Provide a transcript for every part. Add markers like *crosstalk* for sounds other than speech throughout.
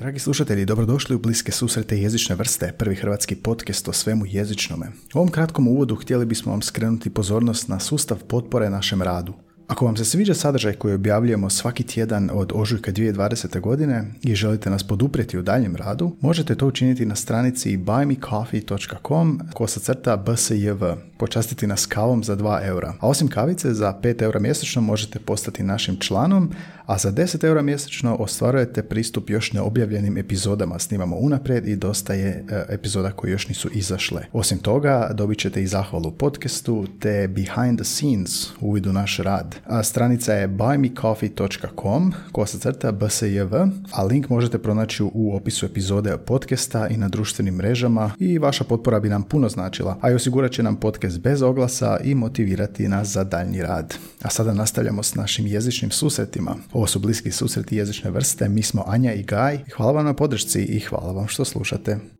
Dragi slušatelji, dobrodošli u Bliske susrete jezične vrste, prvi hrvatski podcast o svemu jezičnome. U ovom kratkom uvodu htjeli bismo vam skrenuti pozornost na sustav potpore našem radu. Ako vam se sviđa sadržaj koji objavljujemo svaki tjedan od ožujka 2020. godine i želite nas poduprijeti u daljem radu, možete to učiniti na stranici buymecoffee.com kosa crta bsjv. Počastiti nas kavom za 2 eura. A osim kavice, za 5 eura mjesečno možete postati našim članom, a za 10 eura mjesečno ostvarujete pristup još neobjavljenim epizodama. Snimamo unaprijed i dosta je e, epizoda koje još nisu izašle. Osim toga, dobit ćete i zahvalu podcastu te behind the scenes uvid u naš rad. Stranica je buymecoffee.com kosa crta bsjv, a link možete pronaći u opisu epizode podcasta i na društvenim mrežama i vaša potpora bi nam puno značila, a i osigurat će nam podcast bez oglasa i motivirati nas za daljnji rad. A sada nastavljamo s našim jezičnim susretima. Ovo su bliski susreti jezične vrste, mi smo Anja i Gaj. Hvala vam na podršci i hvala vam što slušate.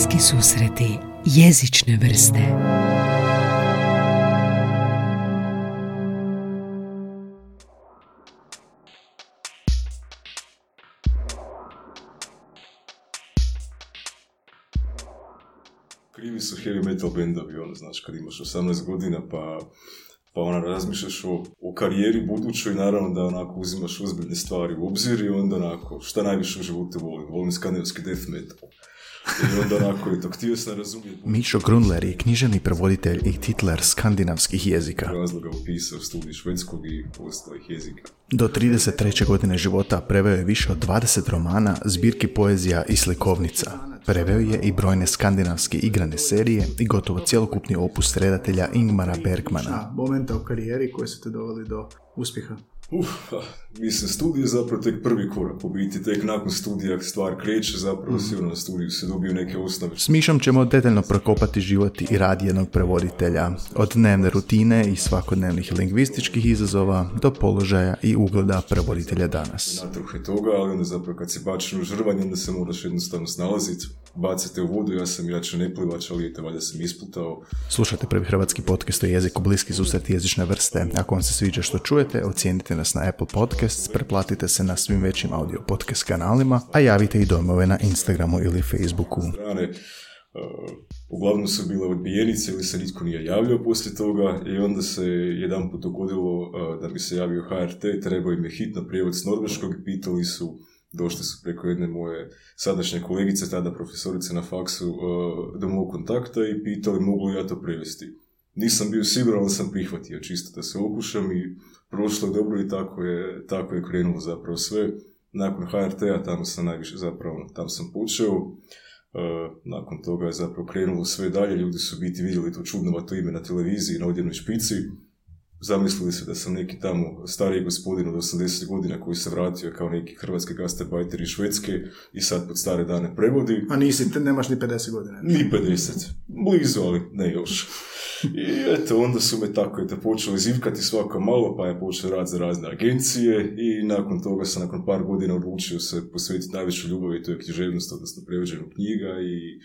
Bliski susreti jezične vrste. krivi su heavy metal bendovi, ono, znaš, kad imaš 18 godina, pa, pa ona razmišljaš o, o karijeri budućoj, naravno da onako uzimaš uzbiljne stvari u obzir i onda onako, šta najviše u životu volim? Volim skandinavski death metal. I onda onako, eto, htio sam razumjeti Mišo Grundler je književni prevoditelj i titler skandinavskih jezika. razloga upisao studij švedskog i ostalih jezika. Do 33. godine života preveo je više od 20 romana, zbirki poezija i slikovnica. Preveo je i brojne skandinavske igrane serije i gotovo cjelokupni opus redatelja Ingmara Bergmana. momenta u karijeri koji su te doveli do uspjeha? Uf, mislim, studij je zapravo tek prvi korak, u biti tek nakon studija stvar kreće, zapravo sigurno na studiju se dobiju neke osnove. S Mišom ćemo detaljno prokopati život i rad jednog prevoditelja, od dnevne rutine i svakodnevnih lingvističkih izazova do položaja i ugleda prevoditelja danas. natruhe toga, ali onda zapravo kad si bačen u žrvanje, onda se moraš jednostavno snalaziti, bacite u vodu, ja sam jače ne plivač, ali eto, valjda sam isplutao. Slušajte prvi hrvatski podcast o jeziku bliski susret jezične vrste. Ako vam se sviđa što čujete, ocijenite nas na Apple Podcasts, preplatite se na svim većim audio podcast kanalima, a javite i dojmove na Instagramu ili Facebooku. strane, uh, uglavnom su bile odbijenice ili se nitko nije javljao poslije toga i onda se jedan put dogodilo uh, da bi se javio HRT, trebao im je hitno prijevod s norveškog i pitali su, došli su preko jedne moje sadašnje kolegice, tada profesorice na faksu, uh, do mog kontakta i pitali mogu li ja to prevesti. Nisam bio siguran, ali sam prihvatio čisto da se okušam i prošlo je dobro i tako je, tako je krenulo zapravo sve. Nakon HRT-a tamo sam najviše zapravo, tam sam počeo. E, nakon toga je zapravo krenulo sve dalje, ljudi su biti vidjeli to čudnovato ime na televiziji na odjednoj špici. Zamislili se da sam neki tamo stariji gospodin od 80 godina koji se vratio kao neki hrvatski gastarbajter iz Švedske i sad pod stare dane prevodi. A nisi, nemaš ni 50 godina. Ni 50. Blizu, ali ne još. I eto, onda su me tako eto, počeli zivkati svako malo, pa je počeo rad za razne agencije i nakon toga sam nakon par godina odlučio se posvetiti najvećoj ljubavi, to je književnost, odnosno prevođenju knjiga i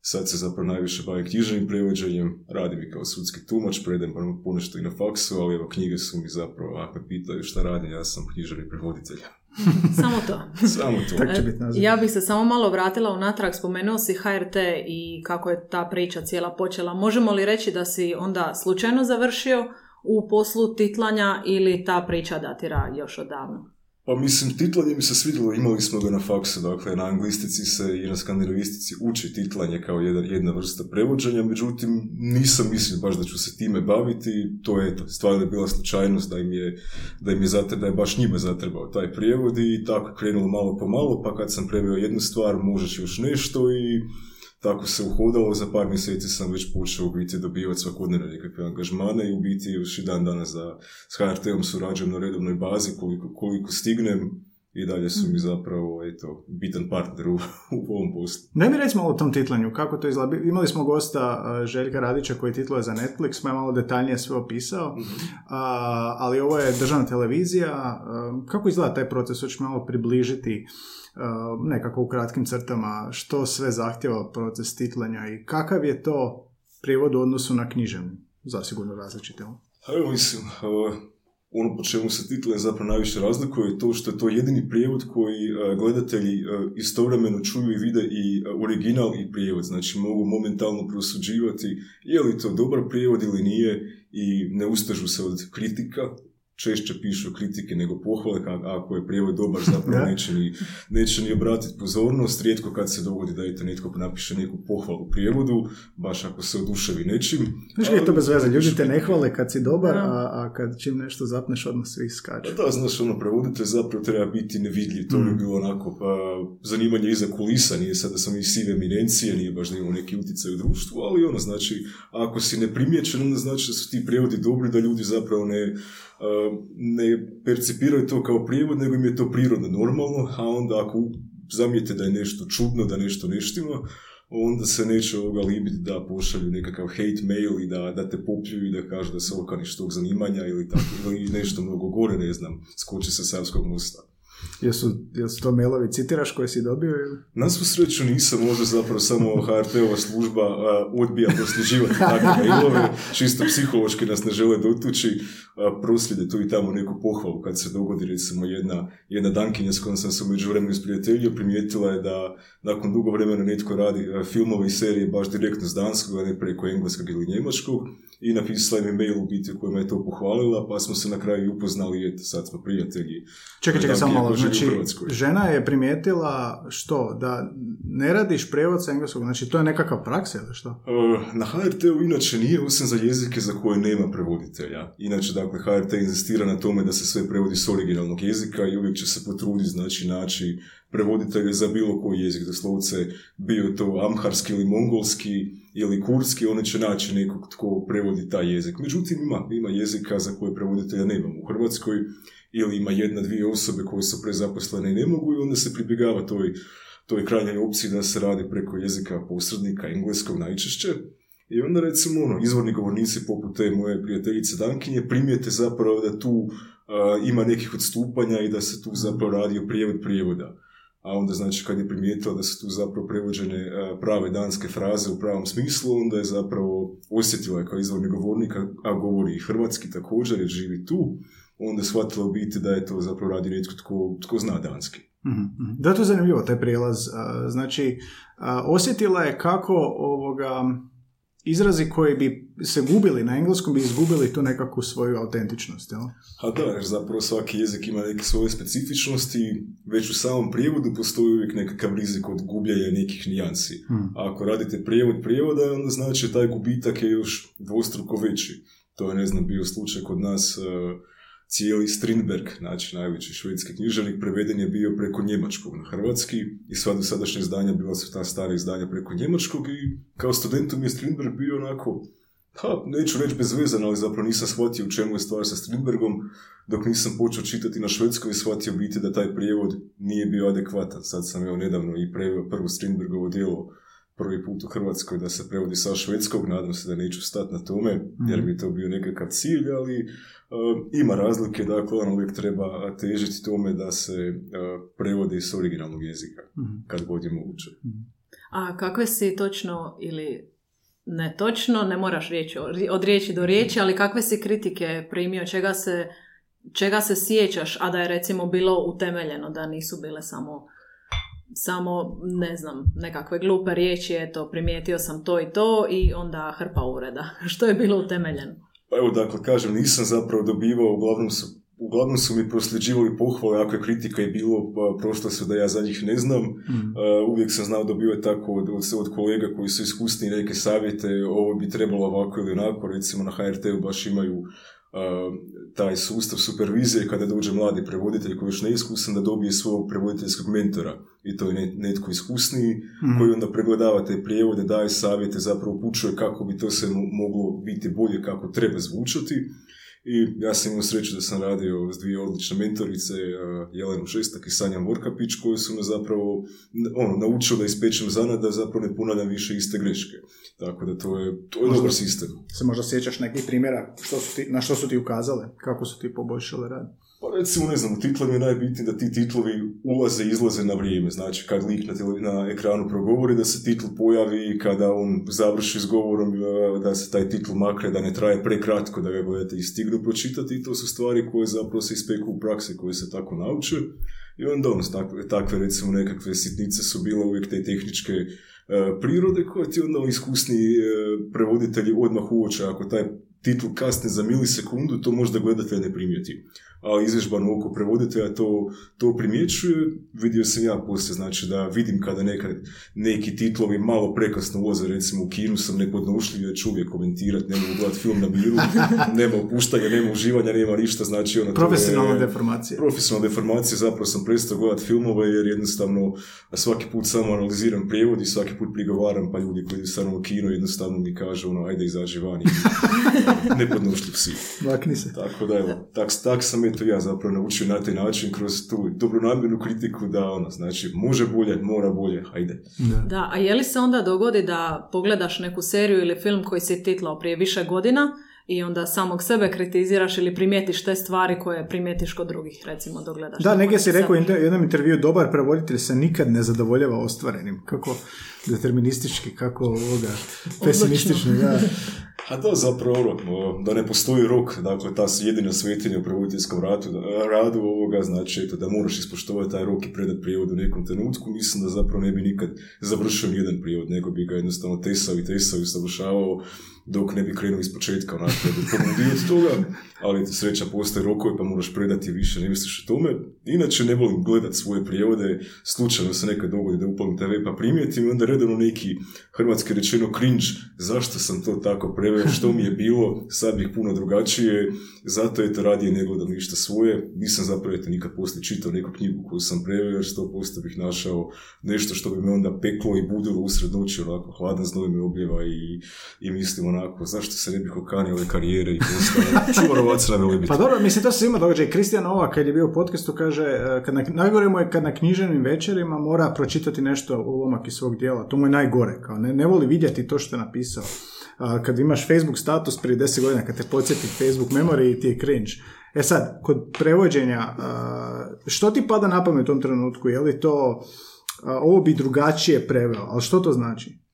sad se zapravo najviše bavim književnim prevođenjem, radim i kao sudski tumač, predajem ponešto i na faksu, ali evo knjige su mi zapravo, ako me pitaju šta radim, ja sam književni prevoditelj. *laughs* Samo to. Samo to. Tak će biti naziv. Ja bih se samo malo vratila unatrag, spomenuo si HRT i kako je ta priča cijela počela. Možemo li reći da si onda slučajno završio u poslu titlanja ili ta priča datira još odavno? Pa mislim, titlanje mi se svidjelo, imali smo ga na faksu, dakle na anglistici se i na skandinavistici uči titlanje kao jedan, jedna vrsta prevođenja, međutim nisam mislio baš da ću se time baviti, to je eto, stvarno je bila slučajnost da im je, da im je, zatre, da je baš njima zatrebao taj prijevod i tako krenulo malo po malo, pa kad sam preveo jednu stvar, možeš još nešto i tako se uhodalo, za par mjeseci sam već počeo u biti dobivati svakodnevne nekakve angažmane i u biti još i dan danas da s HRT-om surađujem na redovnoj bazi koliko, koliko stignem i dalje su mi zapravo eto, bitan partner u, u ovom poslu. Ne mi reći malo o tom titlanju, kako to izgleda. Imali smo gosta uh, Željka Radića koji titluje za Netflix, pa je malo detaljnije sve opisao, Mhm. A, ali ovo je državna televizija. Uh, kako izgleda taj proces? Hoćeš malo približiti nekako u kratkim crtama što sve zahtjeva proces titlanja i kakav je to prijevod u odnosu na književni? Zasigurno različite. A evo mislim, ono po čemu se title zapravo najviše razlikuje je to što je to jedini prijevod koji gledatelji istovremeno čuju i vide i original i prijevod. Znači mogu momentalno prosuđivati je li to dobar prijevod ili nije i ne ustažu se od kritika češće pišu kritike nego pohvale, ako je prijevod dobar *laughs* zapravo neće ni, neće ni obratiti pozornost, rijetko kad se dogodi da eto netko napiše neku pohvalu u prijevodu, baš ako se oduševi nečim. Znaš je to bez veze, ljudi te ne hvale kad si dobar, a, a kad čim nešto zapneš odmah svi skaču. Da, znaš, ono, prevoditelj zapravo treba biti nevidljiv, to mm. bi bilo onako, pa, zanimanje iza kulisa, nije sad da sam i sive eminencije, nije baš da imamo neki utjecaj u društvu, ali ono, znači, ako si neprimjećen, onda znači da su ti prijevodi dobri, da ljudi zapravo ne, ne percipiraju to kao prijevod, nego im je to prirodno normalno, a onda ako zamijete da je nešto čudno, da nešto neštima, onda se neće ovoga libiti da pošalju nekakav hate mail i da, da te popljuju i da kažu da se okaniš tog zanimanja ili tako, ili nešto mnogo gore, ne znam, skoči sa Savskog mosta. Jesu, jesu to mailovi citiraš koje si dobio? Ili? Na svu sreću nisam, možda zapravo samo HRT-ova služba a, odbija prosljeđivati *laughs* takve mailove, čisto psihološki nas ne žele dotući, a, proslijede tu i tamo neku pohvalu kad se dogodi recimo jedna, jedna dankinja s kojom sam se umeđu vremenu isprijateljio, primijetila je da nakon dugo vremena netko radi filmove i serije baš direktno s danskog, a ne preko engleskog ili njemačkog i napisala mi mail u biti u kojem je to pohvalila, pa smo se na kraju upoznali i eto, sad smo prijatelji. Čekaj, čekaj, samo malo, znači, žena je primijetila što, da ne radiš prijevod sa engleskog, znači to je nekakav praksa ili što? Uh, na HRT-u inače nije, osim za jezike za koje nema prevoditelja. Inače, dakle, HRT inzistira na tome da se sve prevodi s originalnog jezika i uvijek će se potruditi, znači, naći prevoditelje za bilo koji jezik, doslovce bio to amharski ili mongolski ili kurski, oni će naći nekog tko prevodi taj jezik. Međutim, ima, ima jezika za koje prevoditelja nemamo u Hrvatskoj, ili ima jedna, dvije osobe koje su prezaposlene i ne mogu i onda se pribjegava toj, toj krajnjoj opciji da se radi preko jezika posrednika, engleskog najčešće. I onda recimo ono, izvorni govornici poput te moje prijateljice Dankinje primijete zapravo da tu ima nekih odstupanja i da se tu zapravo radi o prijevod prijevoda a onda znači kad je primijetila da su tu zapravo prevođene e, prave danske fraze u pravom smislu, onda je zapravo osjetila kao izvorni govornik, a govori i hrvatski također jer živi tu, onda je shvatila u biti da je to zapravo radi netko tko, tko zna danski. Mhm, mhm. Da, to je zanimljivo, taj prijelaz. Znači, osjetila je kako ovoga, izrazi koji bi se gubili na engleskom bi izgubili tu nekakvu svoju autentičnost, jel? A da, jer zapravo svaki jezik ima neke svoje specifičnosti, već u samom prijevodu postoji uvijek nekakav rizik od gubljenja nekih nijansi. Hmm. A ako radite prijevod prijevoda, onda znači taj gubitak je još dvostruko veći. To je, ne znam, bio slučaj kod nas... Uh, cijeli Strindberg, znači najveći švedski književnik, preveden je bio preko njemačkog na hrvatski i sva dosadašnja izdanja bila su ta stara izdanja preko njemačkog i kao studentom je Strindberg bio onako, ha, neću reći bezvezan, ali zapravo nisam shvatio u čemu je stvar sa Strindbergom, dok nisam počeo čitati na švedskoj i shvatio biti da taj prijevod nije bio adekvatan. Sad sam evo nedavno i preveo prvo Strindbergovo djelo prvi put u Hrvatskoj da se prevodi sa švedskog, nadam se da neću stati na tome, jer bi to bio nekakav cilj, ali uh, ima razlike, dakle on uvijek treba težiti tome da se uh, prevodi s originalnog jezika, mm kad god je moguće. Mhm. A kakve si točno ili ne točno, ne moraš riječi od riječi do riječi, ali kakve si kritike primio, čega se, čega se sjećaš, a da je recimo bilo utemeljeno, da nisu bile samo samo, ne znam, nekakve glupe riječi, eto, primijetio sam to i to i onda hrpa ureda. *laughs* Što je bilo utemeljeno? Pa evo, dakle, kažem, nisam zapravo dobivao, uglavnom su, uglavnom su mi prosljeđivali pohvale, ako je kritika je bilo, pa prošlo su da ja za njih ne znam. Mm. uvijek sam znao dobivati tako od, od, od kolega koji su iskusni neke savjete, ovo bi trebalo ovako ili onako, recimo na HRT-u baš imaju taj sustav supervizije kada dođe mladi prevoditelj koji još neiskusan da dobije svog prevoditeljskog mentora i to je netko iskusniji mm. koji onda pregledava te prijevode, daje savjete, zapravo upućuje kako bi to se moglo biti bolje kako treba zvučati i ja sam imao sreću da sam radio s dvije odlične mentorice, Jelenu Šestak i Sanja Vorkapić, koji su me zapravo ono, naučili da ispečem zanad da zapravo ne ponavljam više iste greške. Tako da to je, to je dobar sistem. Se možda sjećaš nekih primjera što su ti, na što su ti ukazale, kako su ti poboljšale rad? Pa recimo, ne znam, u titlu mi je najbitnije da ti titlovi ulaze i izlaze na vrijeme. Znači, kad lik na, tele- na ekranu progovori, da se titl pojavi, kada on završi s govorom, e, da se taj titl makne, da ne traje prekratko, da ga gledate i stignu pročitati. I to su stvari koje zapravo se ispeku u praksi, koje se tako nauče. I onda ono, takve, takve recimo nekakve sitnice su bile uvijek te tehničke prirode koje ti onda iskusni e, prevoditelji odmah uoče. Ako taj titl kasne za milisekundu, to možda gledatelj ne primijeti. Ali izvježbano oko prevoditelja to, to primjećuje. Vidio sam ja poslije, znači da vidim kada neka, neki titlovi malo prekasno ulaze, recimo u kinu sam nepodnošljiv, jer ću uvijek komentirati, ne mogu gledati film na miru, *laughs* nema opuštanja, nema uživanja, nema ništa, znači ono... to je- Profesionalna deformacija. profesionalna deformacija, zapravo sam prestao gledati filmove jer jednostavno svaki put samo analiziram prijevod i svaki put prigovaram pa ljudi koji mnom u kino jednostavno mi kažu ono ajde izađi van i *laughs* nepodnošljiv si. Makni se. Tako da evo, tak, tak sam eto ja zapravo naučio na taj način kroz tu dobronamjernu kritiku da ono, znači može bolje, mora bolje, ajde. Da. Da, a je li se onda dogodi da pogledaš neku seriju ili film koji si titlao prije više godina i onda samog sebe kritiziraš ili primijetiš te stvari koje primijetiš kod drugih, recimo, dok gledaš. Da, negdje si rekao u inter- jednom intervju, dobar prevoditelj se nikad ne zadovoljava ostvarenim. Kako deterministički, kako ovoga, pesimistični, da. A da, zapravo, ono, da ne postoji rok, dakle, ta jedina svetinja u prevoditeljskom radu, radu ovoga, znači, eto, da moraš ispoštovati taj rok i predati prijevod u nekom trenutku, mislim da zapravo ne bi nikad završio nijedan prijevod, nego bi ga jednostavno tesao i tesao i savršavao dok ne bi krenuo iz početka, onako, da bi od toga, ali sreća postoje rokovi pa moraš predati više, ne misliš o tome. Inače, ne volim gledat svoje prijevode, slučajno se nekad dogodi da upalim TV pa primijetim i onda redovno neki hrvatski rečeno cringe, zašto sam to tako preveo, što mi je bilo, sad bih puno drugačije, zato eto radije ne gledam ništa svoje, nisam zapravo eto nikad poslije čitao neku knjigu koju sam preveo, jer 100% bih našao nešto što bi me onda peklo i budilo usred noći, onako hladan znoj me obljeva i, i mislim onako, zašto se ne bih okanio ove karijere i čuvarovac na velebit. Pa dobro, mislim, to se svima događa. I Kristijan Novak, kad je bio u podcastu, kaže, e, kad na, najgore mu je kad na književnim večerima mora pročitati nešto ulomak iz svog dijela. To mu je najgore. Kao ne, ne voli vidjeti to što je napisao. A, kad imaš Facebook status prije 10 godina, kad te podsjeti Facebook memory, ti je cringe. E sad, kod prevođenja, a, što ti pada na pamet u tom trenutku? Je li to, a, ovo bi drugačije preveo, ali što to znači?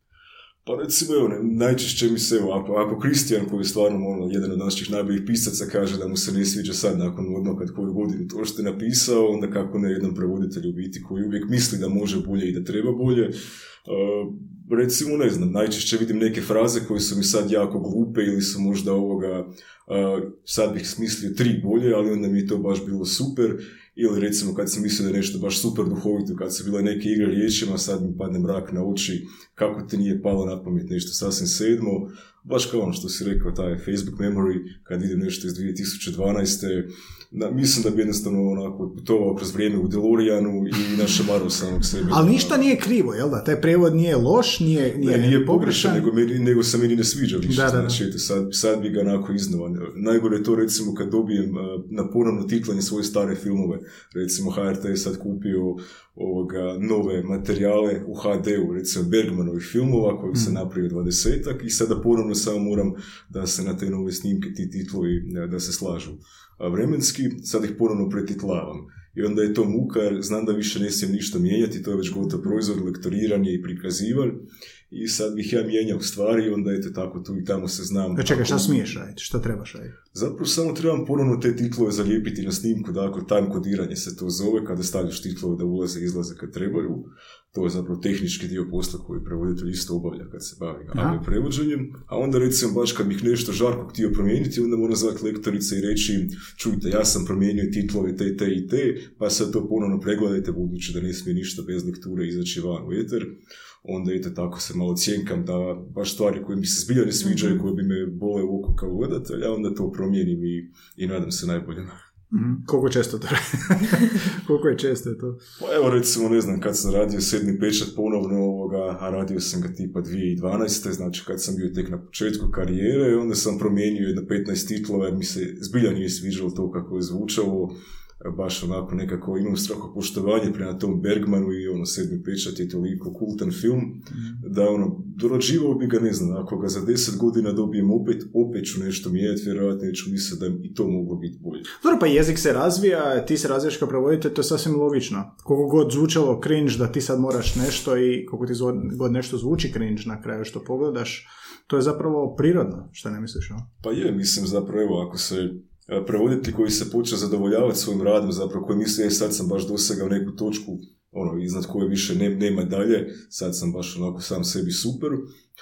Pa recimo, evo, najčešće mi se, evo, ako, Kristijan, koji je stvarno ono, jedan od naših najboljih pisaca, kaže da mu se ne sviđa sad nakon odmah kad koju godinu to što je napisao, onda kako ne jedan prevoditelj u biti koji uvijek misli da može bolje i da treba bolje. Recimo, ne znam, najčešće vidim neke fraze koje su mi sad jako glupe ili su možda ovoga, sad bih smislio tri bolje, ali onda mi je to baš bilo super. Ili recimo kad sam mislio da je nešto baš super duhovito, kad su bile neke igre riječima, sad mi padne mrak na oči, kako ti nije palo na pamet nešto sasvim sedmo, baš kao ono što si rekao, taj Facebook memory, kad ide nešto iz 2012. Na, mislim da bi jednostavno onako putovao kroz vrijeme u DeLoreanu i našamarao samog sebe. Ali ništa nije krivo, jel da? Taj prevod nije loš, nije, nije, Ne, nije pogrešan, nego, meni, nego se meni ne sviđa više. Da, da, da. Znači, sad, sad bi ga onako iznova. Najgore je to recimo kad dobijem a, na ponovno titlanje svoje stare filmove. Recimo HRT je sad kupio ovoga, nove materijale u HD-u, recimo Bergmanovih filmova kojih se napravio dvadesetak i sada ponovno samo moram da se na te nove snimke ti titlovi a, da se slažu a, vremenski, sad ih ponovno pretitlavam. I onda je to muka, jer znam da više ne smijem ništa mijenjati, to je već gotov proizvod, lektoriranje i prikazivan. I sad bih ja mijenjao stvari, onda eto tako tu i tamo se znam. Pa čekaj, šta smiješ raditi? Šta trebaš raditi? Zapravo samo trebam ponovno te titlove zalijepiti na snimku, dakle time kodiranje se to zove, kada stavljaš titlove da ulaze i izlaze kad trebaju. To je zapravo tehnički dio posla koji prevoditelj isto obavlja kad se bavi audio prevođenjem. A onda recimo baš kad bih nešto žarko htio promijeniti, onda moram zvati lektorice i reći čujte, ja sam promijenio titlove te, te i te, pa sad to ponovno pregledajte budući da ne smije ništa bez lekture izaći van u eter onda eto tako se malo cijenkam da baš stvari koje mi se zbilja ne sviđaju, koje bi me bole u oko kao gledatelj, a onda to promijenim i, i nadam se najboljem. Mhm. Koliko često to *laughs* Koliko je često je to? Pa evo recimo, ne znam, kad sam radio sedmi pečat ponovno ovoga, a radio sam ga tipa 2012. Znači kad sam bio tek na početku karijere, onda sam promijenio jedno 15 titlova jer mi se zbilja nije sviđalo to kako je zvučalo. Baš onako nekako imam straho poštovanje prema tom Bergmanu i ono sedmi pečat je toliko kultan film Mhm. da ono dorađivao bi ga ne znam ako ga za deset godina dobijem opet opet ću nešto mijenjati vjerojatno ću misliti da i to moglo biti bolje Dobro, pa jezik se razvija, ti se razvijaš kao prevoditelj, to je sasvim logično. Koliko god zvučalo cringe da ti sad moraš nešto i koliko ti god nešto zvuči cringe na kraju što pogledaš, to je zapravo prirodno, šta ne misliš, no? Pa je, mislim zapravo, evo, ako se e, prevoditelj koji se počne zadovoljavati svojim radom, zapravo koji misli, e, sad sam baš dosegao neku točku, ono, iznad koje više ne, nema dalje, sad sam baš onako sam sebi super,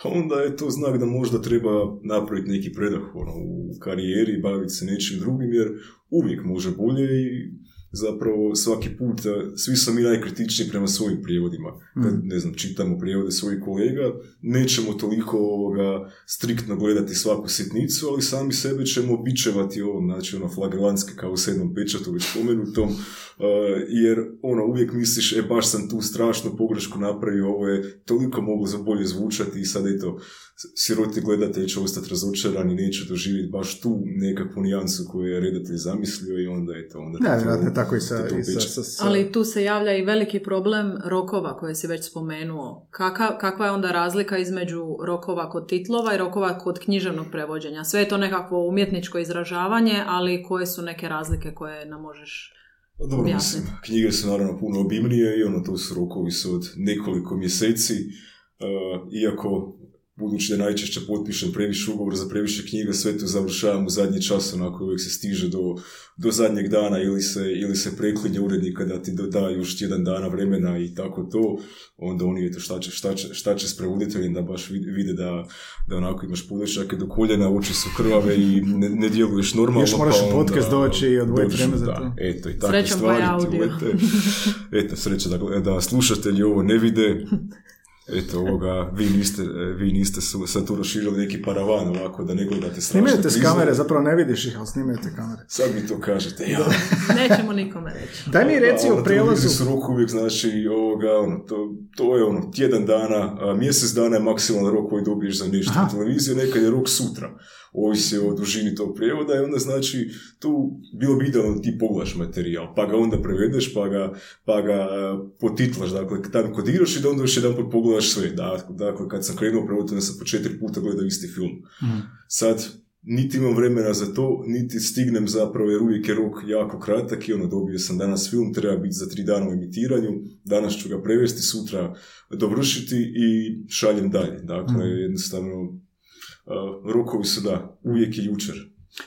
onda je to znak da možda treba napraviti neki predah ono, u karijeri baviti se nečim drugim, jer uvijek može bolje i zapravo svaki put, e, svi smo mi najkritičniji prema svojim prijevodima. Kad, ne znam, čitamo prijevode svojih kolega, nećemo toliko ovoga striktno gledati svaku sitnicu, ali sami sebe ćemo bičevati ovom, znači ono flagelantski kao u sedmom pečatu već spomenutom, uh, jer ono uvijek misliš, e baš sam tu strašnu pogrešku napravio, ovo je toliko moglo za bolje zvučati i sad eto, siroti gledatelj će ostati razočaran i neće doživjeti baš tu nekakvu nijansu koju je redatelj zamislio i onda eto, onda Ne, to- vjerojatno je tako i sa, to i sa, sa, sa- Ali tu se javlja i veliki problem rokova koje si već spomenuo. Kaka, kakva je onda razlika između rokova kod titlova i rokova kod književnog prevođenja? Sve je to nekakvo umjetničko izražavanje, ali koje su neke razlike koje nam možeš... Pa Dobro, objasniti. mislim, knjige su naravno puno obimnije i ono, to su rokovi su od nekoliko mjeseci, uh, iako budući da najčešće potpišem previše ugovor za previše knjiga, sve to završavam u zadnji čas, onako uvijek se stiže do, do zadnjeg dana ili se, ili se preklinje urednika da ti da još tjedan dana vremena i tako to, onda oni eto šta će, šta će, šta će s prevoditeljem da baš vide, da, da onako imaš podešake do koljena, oči su krvave i ne, ne djeluješ normalno. Još moraš pa podcast doći i odvojiti vrijeme za da, to. Eto, i takve Srećom pa je stvari ti audio. ulete. *laughs* Eto, sreća da, da slušatelji ovo ne vide. Eto, ovoga, vi niste, vi niste su, sad tu raširili neki paravan ovako da ne gledate strašne Snimajte s kamere, zapravo ne vidiš ih, ali snimajte kamere. Sad mi to kažete, ja. Nećemo nikome reći. Daj mi reci Da, o prijelazu. rok uvijek, znači, ovoga, ono, to, to je ono, tjedan dana, a mjesec dana je maksimalan rok koji dobiješ za Aha. na televiziju, nekad je rok sutra. Ovisi o dužini tog prijevoda i onda znači tu bilo bi idealno ti pogledaš materijal, pa ga onda prevedeš, pa ga, pa ga e, potitlaš, dakle, tam kodiraš i da onda još jedan put pogledaš sve. Da, dakle, kad sam krenuo prevoditi, onda sam po četiri puta gledao isti film. Sad, niti imam vremena za to, niti stignem zapravo, jer uvijek je rok jako kratak i ono, dobio sam danas film, treba biti za tri dana u emitiranju, danas ću ga prevesti, sutra dovršiti i šaljem dalje. Dakle, jednostavno, uh, rokovi su da, uvijek je jučer.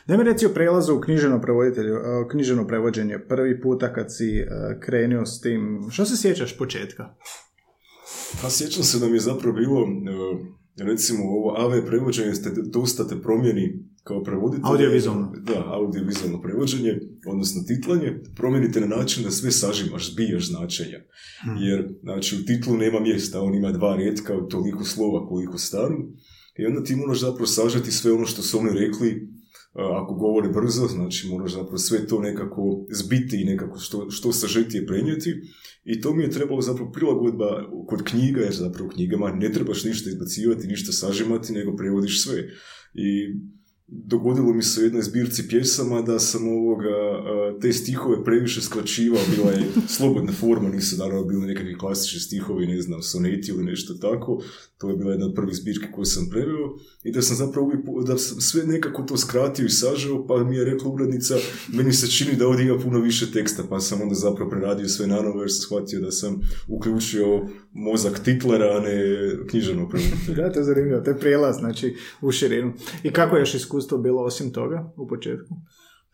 Daj mi reci o prelazu u književno prevoditelju, o književno prevođenje. Prvi puta kad si e, krenuo s tim, što se sjećaš početka? Pa sjećam se da mi je zapravo bilo, recimo, ovo AV prevođenje ste dosta te promijeni kao prevoditelj. Audiovizualno. Da, audiovizualno prevođenje, odnosno titlanje, promijenite na način da sve sažimaš, zbijaš značenja. Jer, znači, u titlu nema mjesta, on ima dva rijetka, toliko slova koliko staru, i onda ti moraš zapravo sažeti sve ono što su oni rekli, a, ako govore brzo, znači moraš zapravo sve to nekako zbiti i nekako što, što sažetije prenijeti. I to mi je trebalo zapravo prilagodba kod knjiga, jer zapravo knjigama ne trebaš ništa izbacivati, ništa sažimati, nego prevodiš sve. I dogodilo mi se u jednoj zbirci pjesama da sam ovoga, te stihove previše skraćivao, bila je *laughs* slobodna forma, nisu naravno bili nekakvi klasični stihovi, ne znam, soneti ili nešto tako, to je bila jedna od prvih zbirki koju sam preveo i da sam zapravo uvijek, da sam sve nekako to skratio i sažeo, pa mi je rekla urednica, meni se čini da ovdje ima puno više teksta, pa sam onda zapravo preradio sve nanovo jer sam shvatio da sam uključio mozak titlera, a ne književnog prevoditelja. Da, to je zanimljivo, to je prijelaz, znači, u širinu. I kako je još iskustvo bilo osim toga u početku?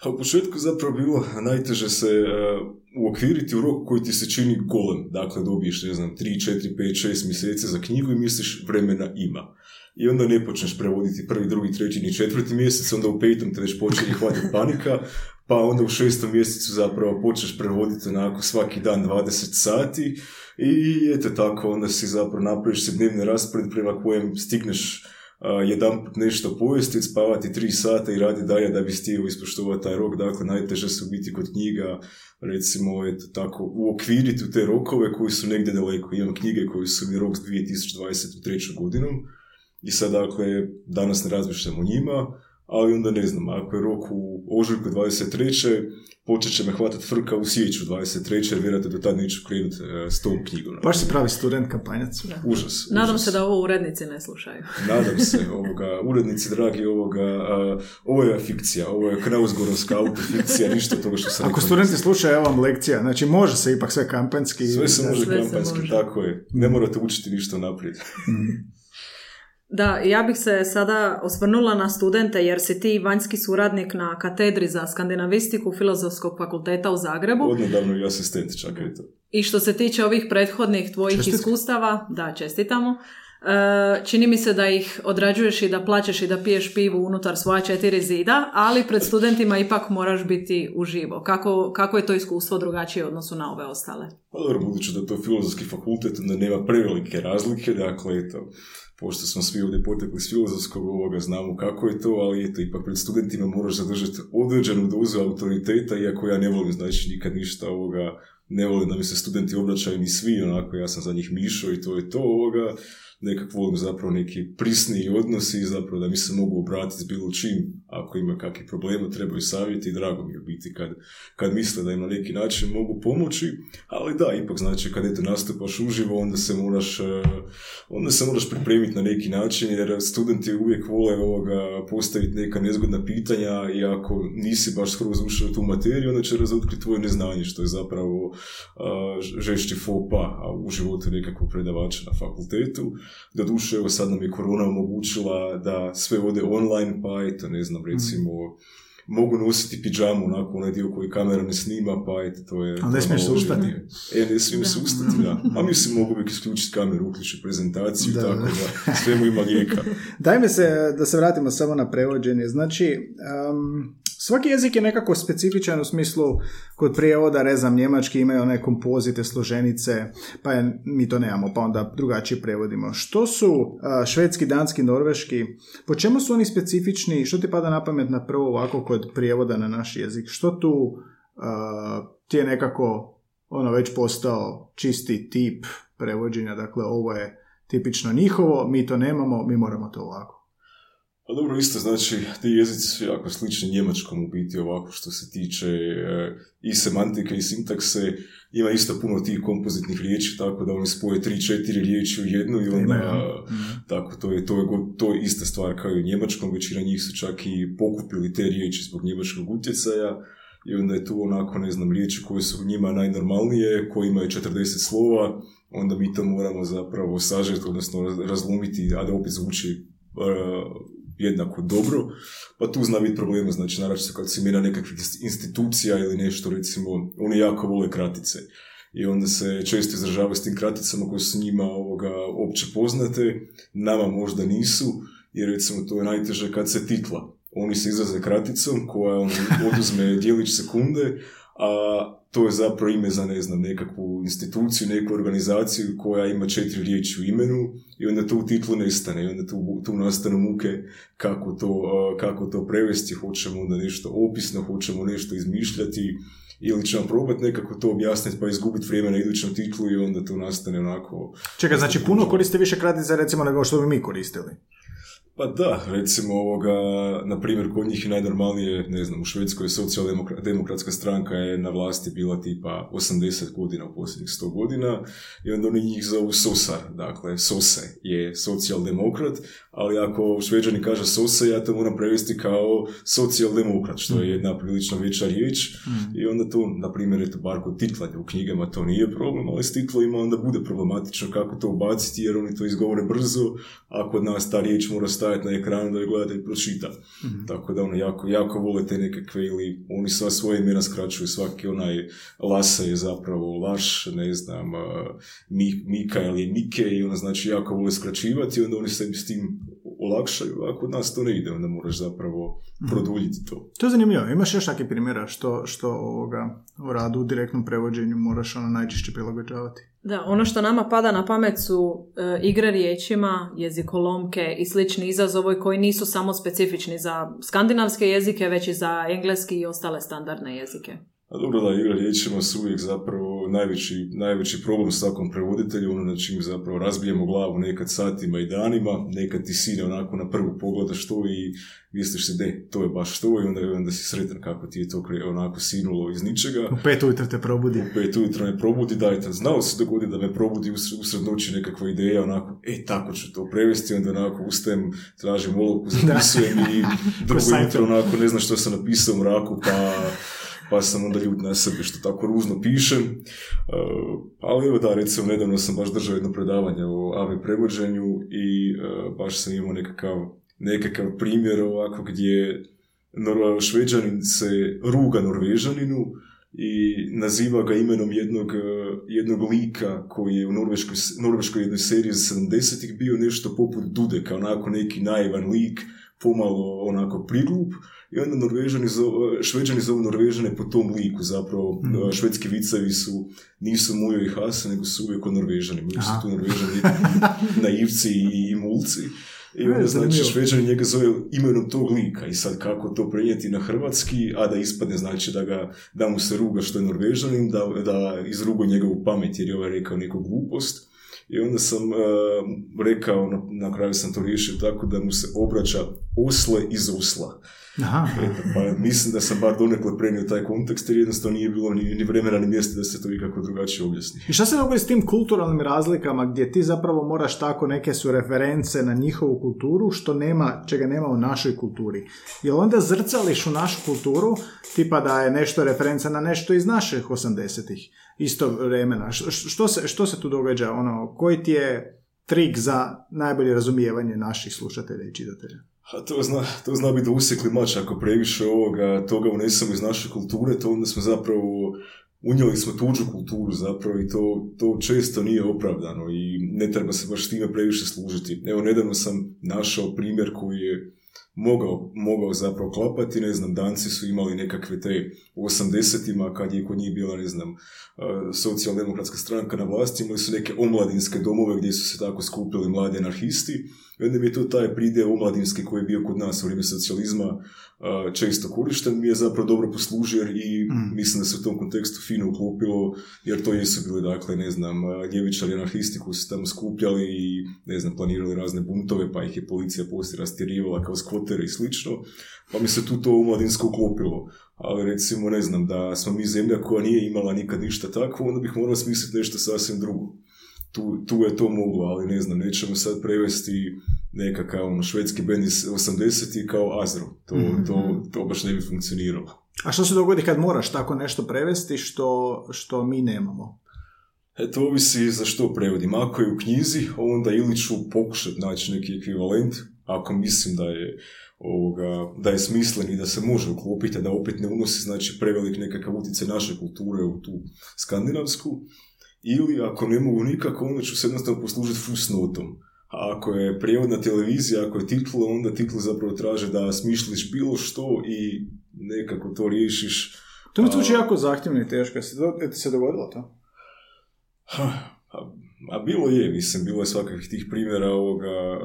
A u početku zapravo bilo najteže se uh, uokviriti u rok koji ti se čini golem. Dakle, dobiješ, ne znam, 3, 4, 5, 6 mjeseci za knjigu i misliš vremena ima. I onda ne počneš prevoditi prvi, drugi, treći ni četvrti mjesec, onda u petom te već počne hvatiti *laughs* panika, pa onda u šestom mjesecu zapravo počneš prevoditi onako svaki dan 20 sati i eto tako, onda si zapravo napraviš se dnevni raspored prema kojem stigneš jedan put nešto pojesti, spavati tri sata i radi dalje da bi stigao ispoštovati taj rok. Dakle, najteže su biti kod knjiga, recimo, eto tako, uokviriti u te rokove koji su negdje daleko. Imam knjige koji su mi rok s 2023. godinom i sad, dakle, danas ne razmišljam o njima, ali onda ne znam, ako je rok u ožujku 23. počet će me hvatati frka u sjeću 23. jer vjerojatno do tad neću krenuti e, s tom knjigom. Baš si pravi student kampanjac. Užas. Nadam užas. se da ovo urednici ne slušaju. *laughs* Nadam se, ovoga, urednici dragi, ovoga, a, ovo je fikcija, ovo je krauzgorovska autofikcija, ništa toga što sam Ako studenti slušaju, evo vam lekcija. Znači, može se ipak sve kampanjski. Sve se može Sve se kampanjski, može. tako je. Ne morate učiti ništa naprijed. Da, ja bih se sada osvrnula na studente jer si ti vanjski suradnik na katedri za skandinavistiku Filozofskog fakulteta u Zagrebu. Odnedavno i asistent, čak eto. I što se tiče ovih prethodnih tvojih Čestitke. iskustava, da, čestitamo, e, čini mi se da ih odrađuješ i da plaćeš i da piješ pivu unutar svoja četiri zida, ali pred studentima ipak moraš biti uživo. Kako, kako je to iskustvo drugačije u odnosu na ove ostale? Pa dobro, budući da je to filozofski fakultet, onda nema prevelike razlike, dakle, eto, pošto smo svi ovdje potekli s filozofskog ovoga, znamo kako je to, ali eto, ipak pred studentima moraš zadržati određenu dozu autoriteta, iako ja ne volim, znači, nikad ništa ovoga, ne volim da mi se studenti obraćaju ni svi, onako, ja sam za njih mišo i to je to ovoga, nekak volim zapravo neki prisniji odnosi i zapravo da mi se mogu obratiti s bilo čim, ako ima kakvih problema, trebaju savjeti. I drago mi je biti kad, kad misle da im na neki način mogu pomoći, ali da, ipak znači kad eto nastupaš uživo, onda se moraš, eh, onda se moraš pripremiti na neki način, jer studenti uvijek vole ovoga postaviti neka nezgodna pitanja i ako nisi baš skroz ušao tu materiju, onda će razotkriti tvoje neznanje, što je zapravo žešći faux pas a u životu nekakvog predavača na fakultetu. Doduše, evo sad nam je korona omogućila da sve ode online, pa eto, ne znam, recimo, mogu nositi pidžamu, onako onaj dio koji kamera ne snima, pa eto, to je... Ali ne to smiješ se ustati. E, ne smijem se ustati, da. *laughs* A mislim, mogu uvijek isključiti kameru, uključiti prezentaciju, Da, tako da. da svemu ima lijeka. *laughs* Daj mi se da se vratimo samo na prevođenje. Znači, um, svaki jezik je nekako specifičan u smislu kod prijevoda, ne znam, njemački imaju one kompozite, složenice, pa je, mi to nemamo, pa onda drugačije prevodimo. Što su švedski, danski, norveški, po čemu su oni specifični, što ti pada na pamet na prvo ovako kod prijevoda na naš jezik? Što tu ti je nekako ono već postao čisti tip prevođenja, dakle ovo je tipično njihovo, mi to nemamo, mi moramo to ovako. Pa dobro, isto znači, ti jezici su jako slični njemačkom u biti ovako što se tiče e, i semantike i sintakse. Ima isto puno tih kompozitnih riječi, tako da oni spoje tri, četiri riječi u jednu i onda, Ima, ja. tako, to je, to, je, to je ista stvar kao i u njemačkom, većina njih su čak i pokupili te riječi zbog njemačkog utjecaja i onda je tu onako, ne znam, riječi koje su njima najnormalnije, koje imaju 40 slova, onda mi to moramo zapravo sažeti, odnosno raz- razlomiti, a da opet zvuči e, jednako dobro, pa tu zna biti problema, znači naravno se mira nekakvih institucija ili nešto, recimo, oni jako vole kratice. I onda se često izražavaju s tim kraticama koje su njima ovoga opće poznate, nama možda nisu, jer recimo to je najteže kad se titla. Oni se izraze kraticom koja ono, oduzme *laughs* dijelić sekunde, a to je zapravo ime za, ne znam, nekakvu instituciju, neku organizaciju koja ima četiri riječi u imenu i onda to u titlu nestane i onda tu, tu nastanu muke kako to, kako to prevesti, hoćemo onda nešto opisno, hoćemo nešto izmišljati ili ćemo probati nekako to objasniti pa izgubiti vrijeme na idućem titlu i onda to nastane onako... Čekaj, znači puno koriste više kratica recimo nego što bi mi koristili. Pa da, recimo ovoga, na primjer, kod njih je najnormalnije, ne znam, u Švedskoj socijaldemokratska stranka je na vlasti bila tipa 80 godina u posljednjih 100 godina i onda oni njih zovu Sosar, dakle, Sose je socijaldemokrat, ali ako šveđani kaže Sose, ja to moram prevesti kao socijaldemokrat, što je jedna prilično veća riječ. I onda to, na primjer, eto, bar kod titlanja u knjigama to nije problem, ali s titlovima onda bude problematično kako to ubaciti, jer oni to izgovore brzo, a kod nas ta riječ mora stajati na ekranu da je gledatelj pročita. Tako da ono, jako, jako vole te nekakve ili oni sva svoje imena skraćuju, svaki onaj Lasa je zapravo Laš, ne znam, uh, Mi- Mika ili Mike i ono znači jako vole skraćivati i onda oni sebi s tim olakšaju, a kod nas to ne ide, onda moraš zapravo produljiti to. To je zanimljivo. Imaš još takvih primjera što, što ovoga, u radu u direktnom prevođenju moraš ono najčešće prilagođavati? Da, ono što nama pada na pamet su e, igre riječima, jezikolomke i slični izazovi koji nisu samo specifični za skandinavske jezike, već i za engleski i ostale standardne jezike. A dobro da igra riječima su uvijek zapravo najveći, najveći problem s takvom prevoditelju, ono na čim zapravo razbijemo glavu nekad satima i danima, nekad ti sine onako na prvu pogleda što i misliš se, de, to je baš to i onda, onda si sretan kako ti je to onako sinulo iz ničega. U pet ujutro te probudi. U pet ujutro me probudi, dajte, znao se dogodi da me probudi usred, usred noći nekakva ideja, onako, e, tako ću to prevesti, onda onako ustajem, tražim olovku, *laughs* zapisujem i drugo jutro onako ne znam što sam napisao u mraku, pa pa sam onda na sebe što tako ruzno pišem. Uh, ali evo da, recimo, nedavno sam baš držao jedno predavanje o AV prevođenju i uh, baš sam imao nekakav, nekakav primjer ovako gdje šveđanin se ruga norvežaninu i naziva ga imenom jednog, uh, jednog lika koji je u norveškoj, norveškoj jednoj seriji iz 70-ih bio nešto poput Dudeka, onako neki naivan lik, pomalo onako priglup, i onda Norvežani zove, šveđani zovu Norvežane po tom liku zapravo. Mm. Švedski vicevi su, nisu Mujo i Hasa, nego su uvijek o Norvežani. Uvijek su tu Norvežani *laughs* naivci i, i mulci. I onda, znači, šveđani njega zove imenom tog lika i sad kako to prenijeti na hrvatski, a da ispadne, znači da, ga, da mu se ruga što je norvežanin, da, da izrugo njegovu pamet jer je ovaj rekao neku glupost. I onda sam uh, rekao, na, na kraju sam to riješio tako da mu se obraća osle iz usla. Aha. pa mislim da sam bar donekle prenio taj kontekst jer jednostavno nije bilo ni, ni vremena ni mjesta da se to ikako drugačije objasni. I šta se dogodi s tim kulturalnim razlikama gdje ti zapravo moraš tako neke su reference na njihovu kulturu što nema, čega nema u našoj kulturi. Jel onda zrcališ u našu kulturu tipa da je nešto referenca na nešto iz naših 80-ih isto vremena. Što se, što se tu događa? Ono, koji ti je trik za najbolje razumijevanje naših slušatelja i čitatelja? A to zna, to zna biti da usekli mač, ako previše ovoga, toga unesemo iz naše kulture, to onda smo zapravo unijeli smo tuđu kulturu zapravo i to, to često nije opravdano i ne treba se baš time previše služiti. Evo, nedavno sam našao primjer koji je mogao, mogao zapravo klapati, ne znam, danci su imali nekakve te u 80-ima kad je kod njih bila, ne znam, socijaldemokratska stranka na vlasti, imali su neke omladinske domove gdje su se tako skupili mladi anarhisti i onda mi je to taj pride omladinski koji je bio kod nas u vrijeme socijalizma često korišten, mi je zapravo dobro poslužio i mm. mislim da se u tom kontekstu fino uklopilo, jer to jesu bili, dakle, ne znam, ljevičari anarhisti koji su tamo skupljali i, ne znam, planirali razne buntove, pa ih je policija poslije rastjerivala kao skvotere i slično, pa mi se tu to omladinsko uklopilo. Ali recimo, ne znam, da smo mi zemlja koja nije imala nikad ništa takvo, onda bih morao smisliti nešto sasvim drugo tu, tu je to moglo, ali ne znam, nećemo sad prevesti nekakav ono, švedski bend iz 80 kao Azro. To, mm-hmm. to, to baš ne bi funkcioniralo. A što se dogodi kad moraš tako nešto prevesti što, što mi nemamo? E, to ovisi za što prevodim. Ako je u knjizi, onda ili ću pokušati naći neki ekvivalent, ako mislim da je ovoga, da je smislen i da se može uklopiti, da opet ne unosi znači prevelik nekakav utjecaj naše kulture u tu skandinavsku, ili ako ne mogu nikako, onda ću se jednostavno poslužiti fusnotom. A ako je prijevodna televizija, ako je titlo, onda titlo zapravo traže da smišliš bilo što i nekako to riješiš. To mi zvuči jako zahtjevno i teško. Je ti se dogodilo to? Ha, a bilo je, mislim, bilo je svakakvih tih primjera ovoga,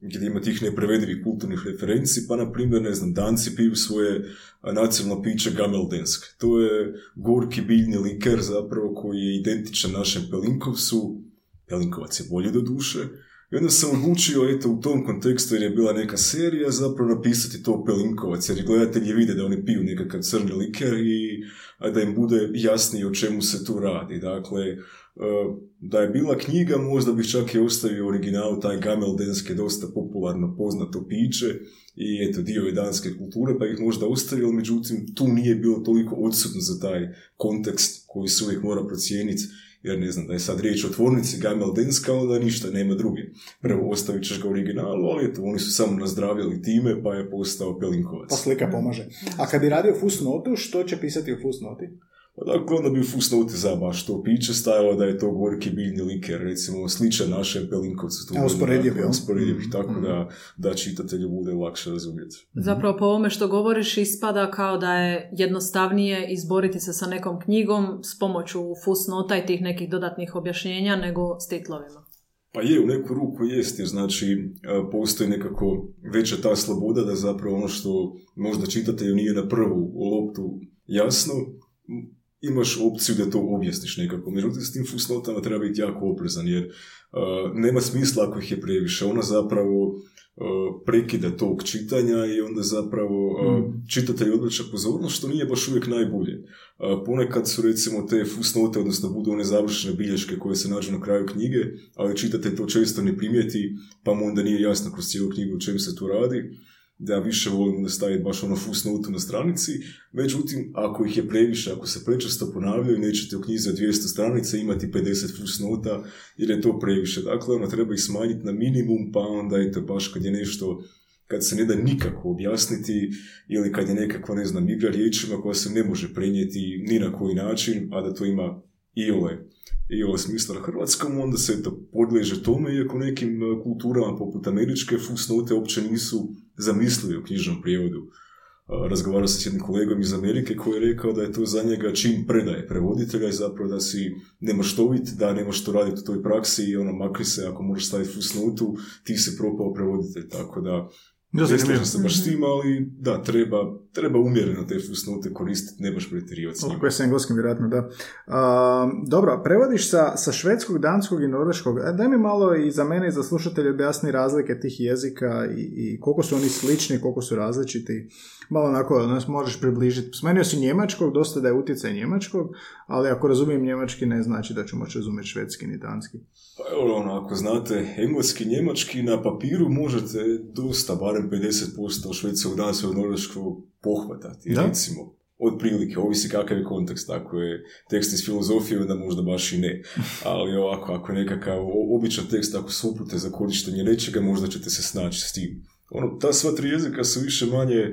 gdje ima tih neprevedivih kulturnih referenci, pa na primjer, ne znam, danci piju svoje nacionalno piće gameldensk. To je gorki biljni liker zapravo koji je identičan našem Pelinkovsu, Pelinkovac je bolje do duše, i onda sam odlučio, eto, u tom kontekstu, jer je bila neka serija, zapravo napisati to Pelinkovac, jer gledatelji vide da oni piju nekakav crni liker i da im bude jasnije o čemu se tu radi. Dakle, da je bila knjiga, možda bih čak i ostavio original, taj Gameldenske, dosta popularno poznato piće i eto, dio je danske kulture, pa ih možda ostavio, međutim, tu nije bilo toliko odsutno za taj kontekst koji se uvijek mora procijeniti, jer ne znam, da je sad riječ o tvornici Gameldenska, onda ništa, nema druge. Prvo ostavit ćeš ga originalu, ali eto, oni su samo nazdravili time, pa je postao Pelinkovac. Pa slika pomaže. A kad bi radio fusnotu, što će pisati u fusnoti? Dakle, onda bi u fusnoti za baš to piće stajalo da je to gorki biljni liker, recimo sličan našem Pelinkovcu. A usporedljiv, dakle, usporedljiv, tako mm. da, da čitatelju bude lakše razumjeti. Zapravo po ovome što govoriš ispada kao da je jednostavnije izboriti se sa nekom knjigom s pomoću fusnota i tih nekih dodatnih objašnjenja nego s titlovima. Pa je, u neku ruku jest, jer znači postoji nekako veća ta sloboda da zapravo ono što možda čitatelju nije na prvu loptu jasno, imaš opciju da to objasniš nekako. Međutim, s tim fusnotama treba biti jako oprezan, jer nema smisla ako ih je previše. Ona zapravo prekida tog čitanja i onda zapravo mm. čitatelj odvraća pozornost, što nije baš uvijek najbolje. Ponekad su recimo te fusnote, odnosno budu one završene bilješke koje se nađu na kraju knjige, ali čitatelj to često ne primijeti, pa mu onda nije jasno kroz cijelu knjigu o čemu se tu radi da ja više volim da staviti baš ono fusnotu na stranici, međutim, ako ih je previše, ako se prečesto ponavljaju, nećete u knjizi za 200 stranica imati 50 fusnota, jer je to previše. Dakle, ono treba ih smanjiti na minimum, pa onda eto, baš kad je nešto kad se ne da nikako objasniti ili kad je nekakva, ne znam, igra riječima koja se ne može prenijeti ni na koji način, a da to ima iole i ovo smisla na hrvatskom, onda se to podliježe tome, iako nekim e, kulturama poput američke fusnote uopće nisu zamislili u knjižnom prijevodu. E, razgovarao sam s jednim kolegom iz Amerike koji je rekao da je to za njega čim predaje prevoditelja i zapravo da si nemaštovit, da nemaš što raditi u toj praksi i ono makri se ako možeš staviti fusnotu, ti si propao prevoditelj, tako da ne slažem se baš s tim, ali da, treba, treba umjereno te fusnote koristiti, ne baš pretjerivati s njima. je s engleskim, vjerojatno, da. dobro, prevodiš sa, sa švedskog, danskog i norveškog. E, daj mi malo i za mene i za slušatelje objasni razlike tih jezika i, i koliko su oni slični, koliko su različiti. Malo onako, nas možeš približiti. Spomenuo si njemačkog, dosta da je utjecaj njemačkog, ali ako razumijem njemački ne znači da ću moći razumjeti švedski ni danski. Pa evo, ono, ako znate engleski, njemački, na papiru možete dosta, barem 50% švedskog, danskog, norveškog pohvatati, da? recimo. Od prilike, ovisi kakav je kontekst, ako je tekst iz filozofije, onda možda baš i ne. *laughs* Ali ovako, ako je nekakav običan tekst, ako su upute za korištenje nečega, možda ćete se snaći s tim. Ono, ta sva tri jezika su više manje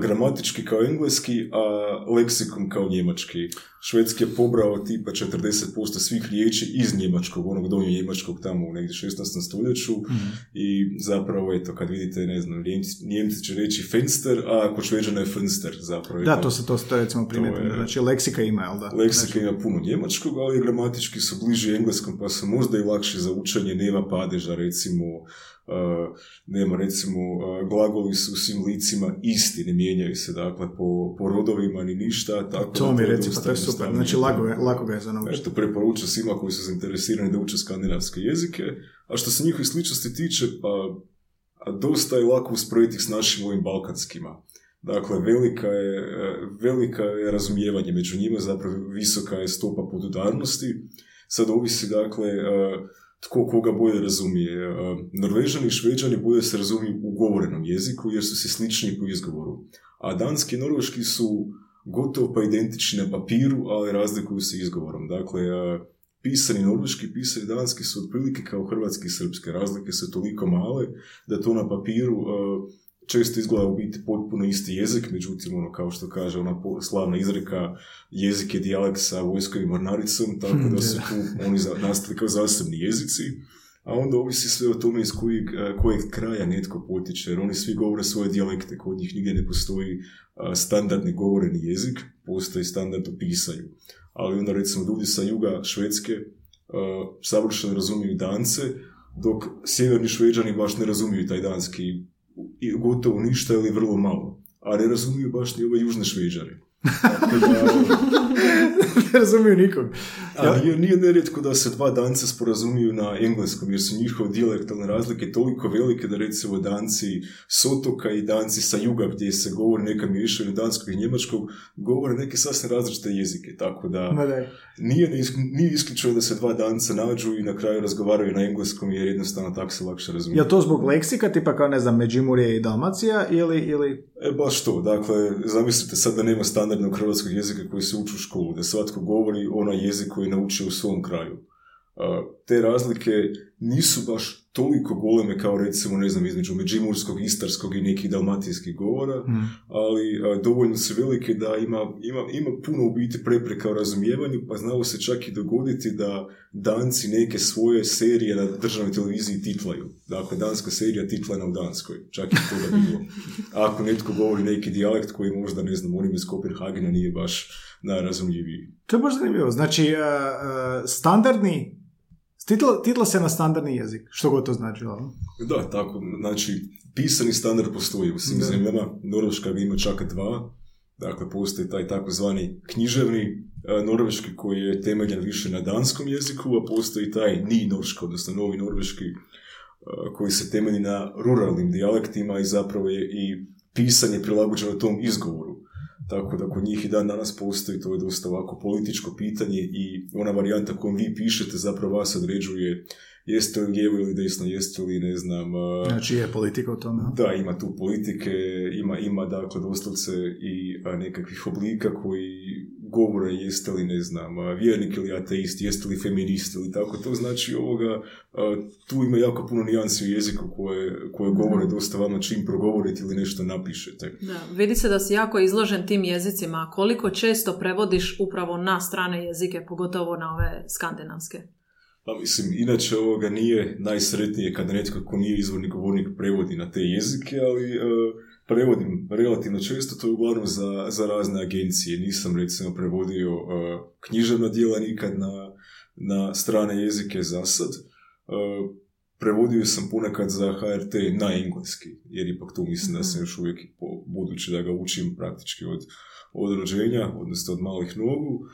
gramatički kao engleski, a leksikom kao njemački. Švedski je pobrao tipa 40% svih riječi iz njemačkog, onog donje njemačkog tamo u negdje 16. stoljeću mm i zapravo eto kad vidite, ne znam, njemci, će reći fenster, a kod šveđana je fenster zapravo. Da, to se to, to recimo primijetno, znači leksika ima, jel da? Leksika znači... ima puno njemačkog, ali gramatički su bliži engleskom, pa su možda i lakši za učenje, nema padeža recimo, Uh, nema recimo uh, glagoli su u svim licima isti, ne mijenjaju se dakle po, po rodovima ni ništa. Tako to mi reci, pa to je super, znači lako, lako ga je za. Eto, preporučujem svima koji su zainteresirani da uče skandinavske jezike, a što se njihovih sličnosti tiče, pa a dosta je lako usporediti s našim ovim balkanskima. Dakle, velika je, uh, velika je razumijevanje među njima, zapravo visoka je stopa podudarnosti. Sad ovisi, dakle, tko koga bolje razumije. Norvežani i šveđani bolje se razumiju u govorenom jeziku jer su se slični po izgovoru. A danski i norveški su gotovo pa identični na papiru, ali razlikuju se izgovorom. Dakle, pisani norveški, pisani danski su otprilike kao hrvatski i srpski. Razlike su toliko male da to na papiru često izgleda u biti potpuno isti jezik, međutim, ono, kao što kaže ona slavna izreka, jezik je dijalekt sa vojskom i mornaricom, tako *laughs* da su tu oni nastali kao zasebni jezici, a onda ovisi sve o tome iz kojeg, kojeg kraja netko potiče, jer oni svi govore svoje dijalekte, kod njih nigdje ne postoji standardni govoreni jezik, postoji standard u pisanju. Ali onda recimo ljudi sa juga Švedske savršeno razumiju dance, dok sjeverni šveđani baš ne razumiju taj danski gotovo ništa ili vrlo malo. A ne razumiju baš ni ove južne šveđare. *laughs* ne razumiju nikog. A nije, nije nerijetko da se dva danca sporazumiju na engleskom, jer su njihove dijalektalne razlike toliko velike da recimo danci s otoka i danci sa juga gdje se govori neka miješaju danskog i njemačkog, govore neke sasvim različite jezike, tako da nije, nije isključeno da se dva danca nađu i na kraju razgovaraju na engleskom jer jednostavno tako se lakše razumije. Je to zbog leksika, tipa kao ne znam, Međimurje i Dalmacija ili... ili... E, baš to, dakle, zamislite sad da nema standardnog hrvatskog jezika koji se uči u školu, da svatko govori onaj jezik koji je naučio u svom kraju. Te razlike nisu baš toliko goleme kao recimo, ne znam, između međimurskog, istarskog i nekih dalmatijskih govora, mm. ali a, dovoljno su velike da ima, ima, ima puno u biti prepreka u razumijevanju, pa znalo se čak i dogoditi da danci neke svoje serije na državnoj televiziji titlaju. Dakle, danska serija titlana u Danskoj, čak i to da bilo. *laughs* Ako netko govori neki dijalekt koji možda, ne znam, onim iz Kopenhagena nije baš najrazumljiviji. To je baš zanimljivo. Znači, standardni Titla, titla se na standardni jezik, što god to znači. Da, tako, znači, pisani standard postoji u svim zemljama, Norveška ima čak dva, Dakle, postoji taj takozvani književni norveški koji je temeljen više na danskom jeziku, a postoji taj ni norški, odnosno novi norveški koji se temelji na ruralnim dijalektima i zapravo je i pisanje prilagođeno tom izgovoru. Tako da kod njih i dan danas postoji, to je dosta ovako političko pitanje i ona varijanta kojom vi pišete zapravo vas određuje jeste li lijevo ili desno, jeste li ne znam... Znači je politika u tome? Da, ima tu politike, ima, ima dakle doslovce i nekakvih oblika koji govore jeste li, ne znam, vjernik ili ateist, jeste li feminist ili tako. To znači ovoga, tu ima jako puno nijansi u jeziku koje, koje govore dosta vama čim progovorite ili nešto napišete. Da, vidi se da si jako izložen tim jezicima. Koliko često prevodiš upravo na strane jezike, pogotovo na ove skandinavske? Pa mislim, inače ovoga nije najsretnije kada netko ko nije izvorni govornik prevodi na te jezike, ali prevodim relativno često, to je uglavnom za, za razne agencije. Nisam recimo prevodio uh, književna dijela nikad na, na strane jezike za sad. Uh, prevodio sam ponekad za HRT na engleski, jer ipak tu mislim da sam mhm. još uvijek, budući da ga učim praktički od od rođenja, odnosno od malih nogu.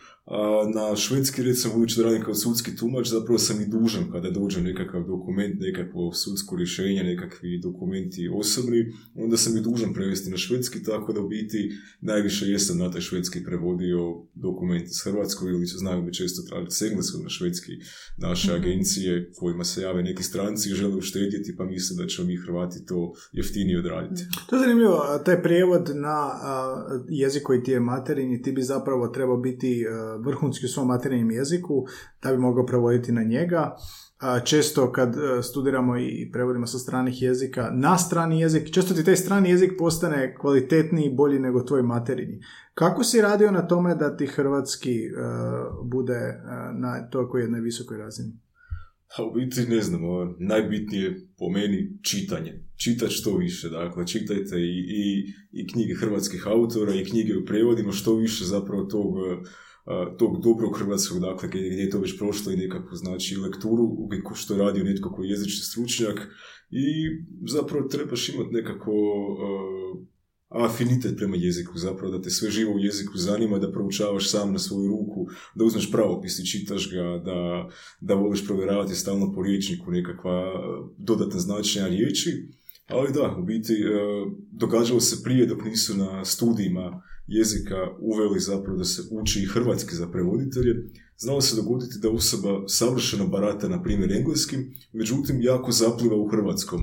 Na švedski, recimo, budući da radim kao sudski tumač, zapravo sam i dužan kada dođe nekakav dokument, nekakvo sudsko rješenje, nekakvi dokumenti osobni, onda sam i dužan prevesti na švedski, tako da u biti najviše jesam na taj švedski prevodio dokument iz Hrvatskog ili će znaju da često tražiti s engleskog na švedski naše mhm. agencije kojima se jave neki stranci i žele uštedjeti, pa mislim da ćemo mi Hrvati to jeftinije odraditi. To je zanimljivo, taj prijevod na jezik koji ti je materinji, ti bi zapravo trebao biti vrhunski u svom materinjem jeziku da bi mogao prevoditi na njega. Često kad e, studiramo i prevodimo sa stranih jezika na strani jezik, često ti taj strani jezik postane kvalitetniji i bolji nego tvoj materinji. Kako si radio na tome da ti hrvatski e, bude e, na toliko jednoj visokoj razini? A u biti ne znam, najbitnije po meni čitanje. Čitat što više, dakle, čitajte i, i, i knjige hrvatskih autora i knjige u prevodima, što više zapravo tog tog dobrog hrvatskog, dakle, gdje, je to već prošlo i nekakvu, znači, lekturu, što je radio netko koji je jezični stručnjak i zapravo trebaš imati nekako afinitet prema jeziku, zapravo da te sve živo u jeziku zanima, da proučavaš sam na svoju ruku, da uzmeš pravopis i čitaš ga, da, da voliš provjeravati stalno po riječniku nekakva dodatna značenja riječi, ali da, u biti događalo se prije dok nisu na studijima jezika uveli zapravo da se uči i hrvatski za prevoditelje, znalo se dogoditi da osoba savršeno barata, na primjer, engleskim, međutim, jako zapliva u hrvatskom.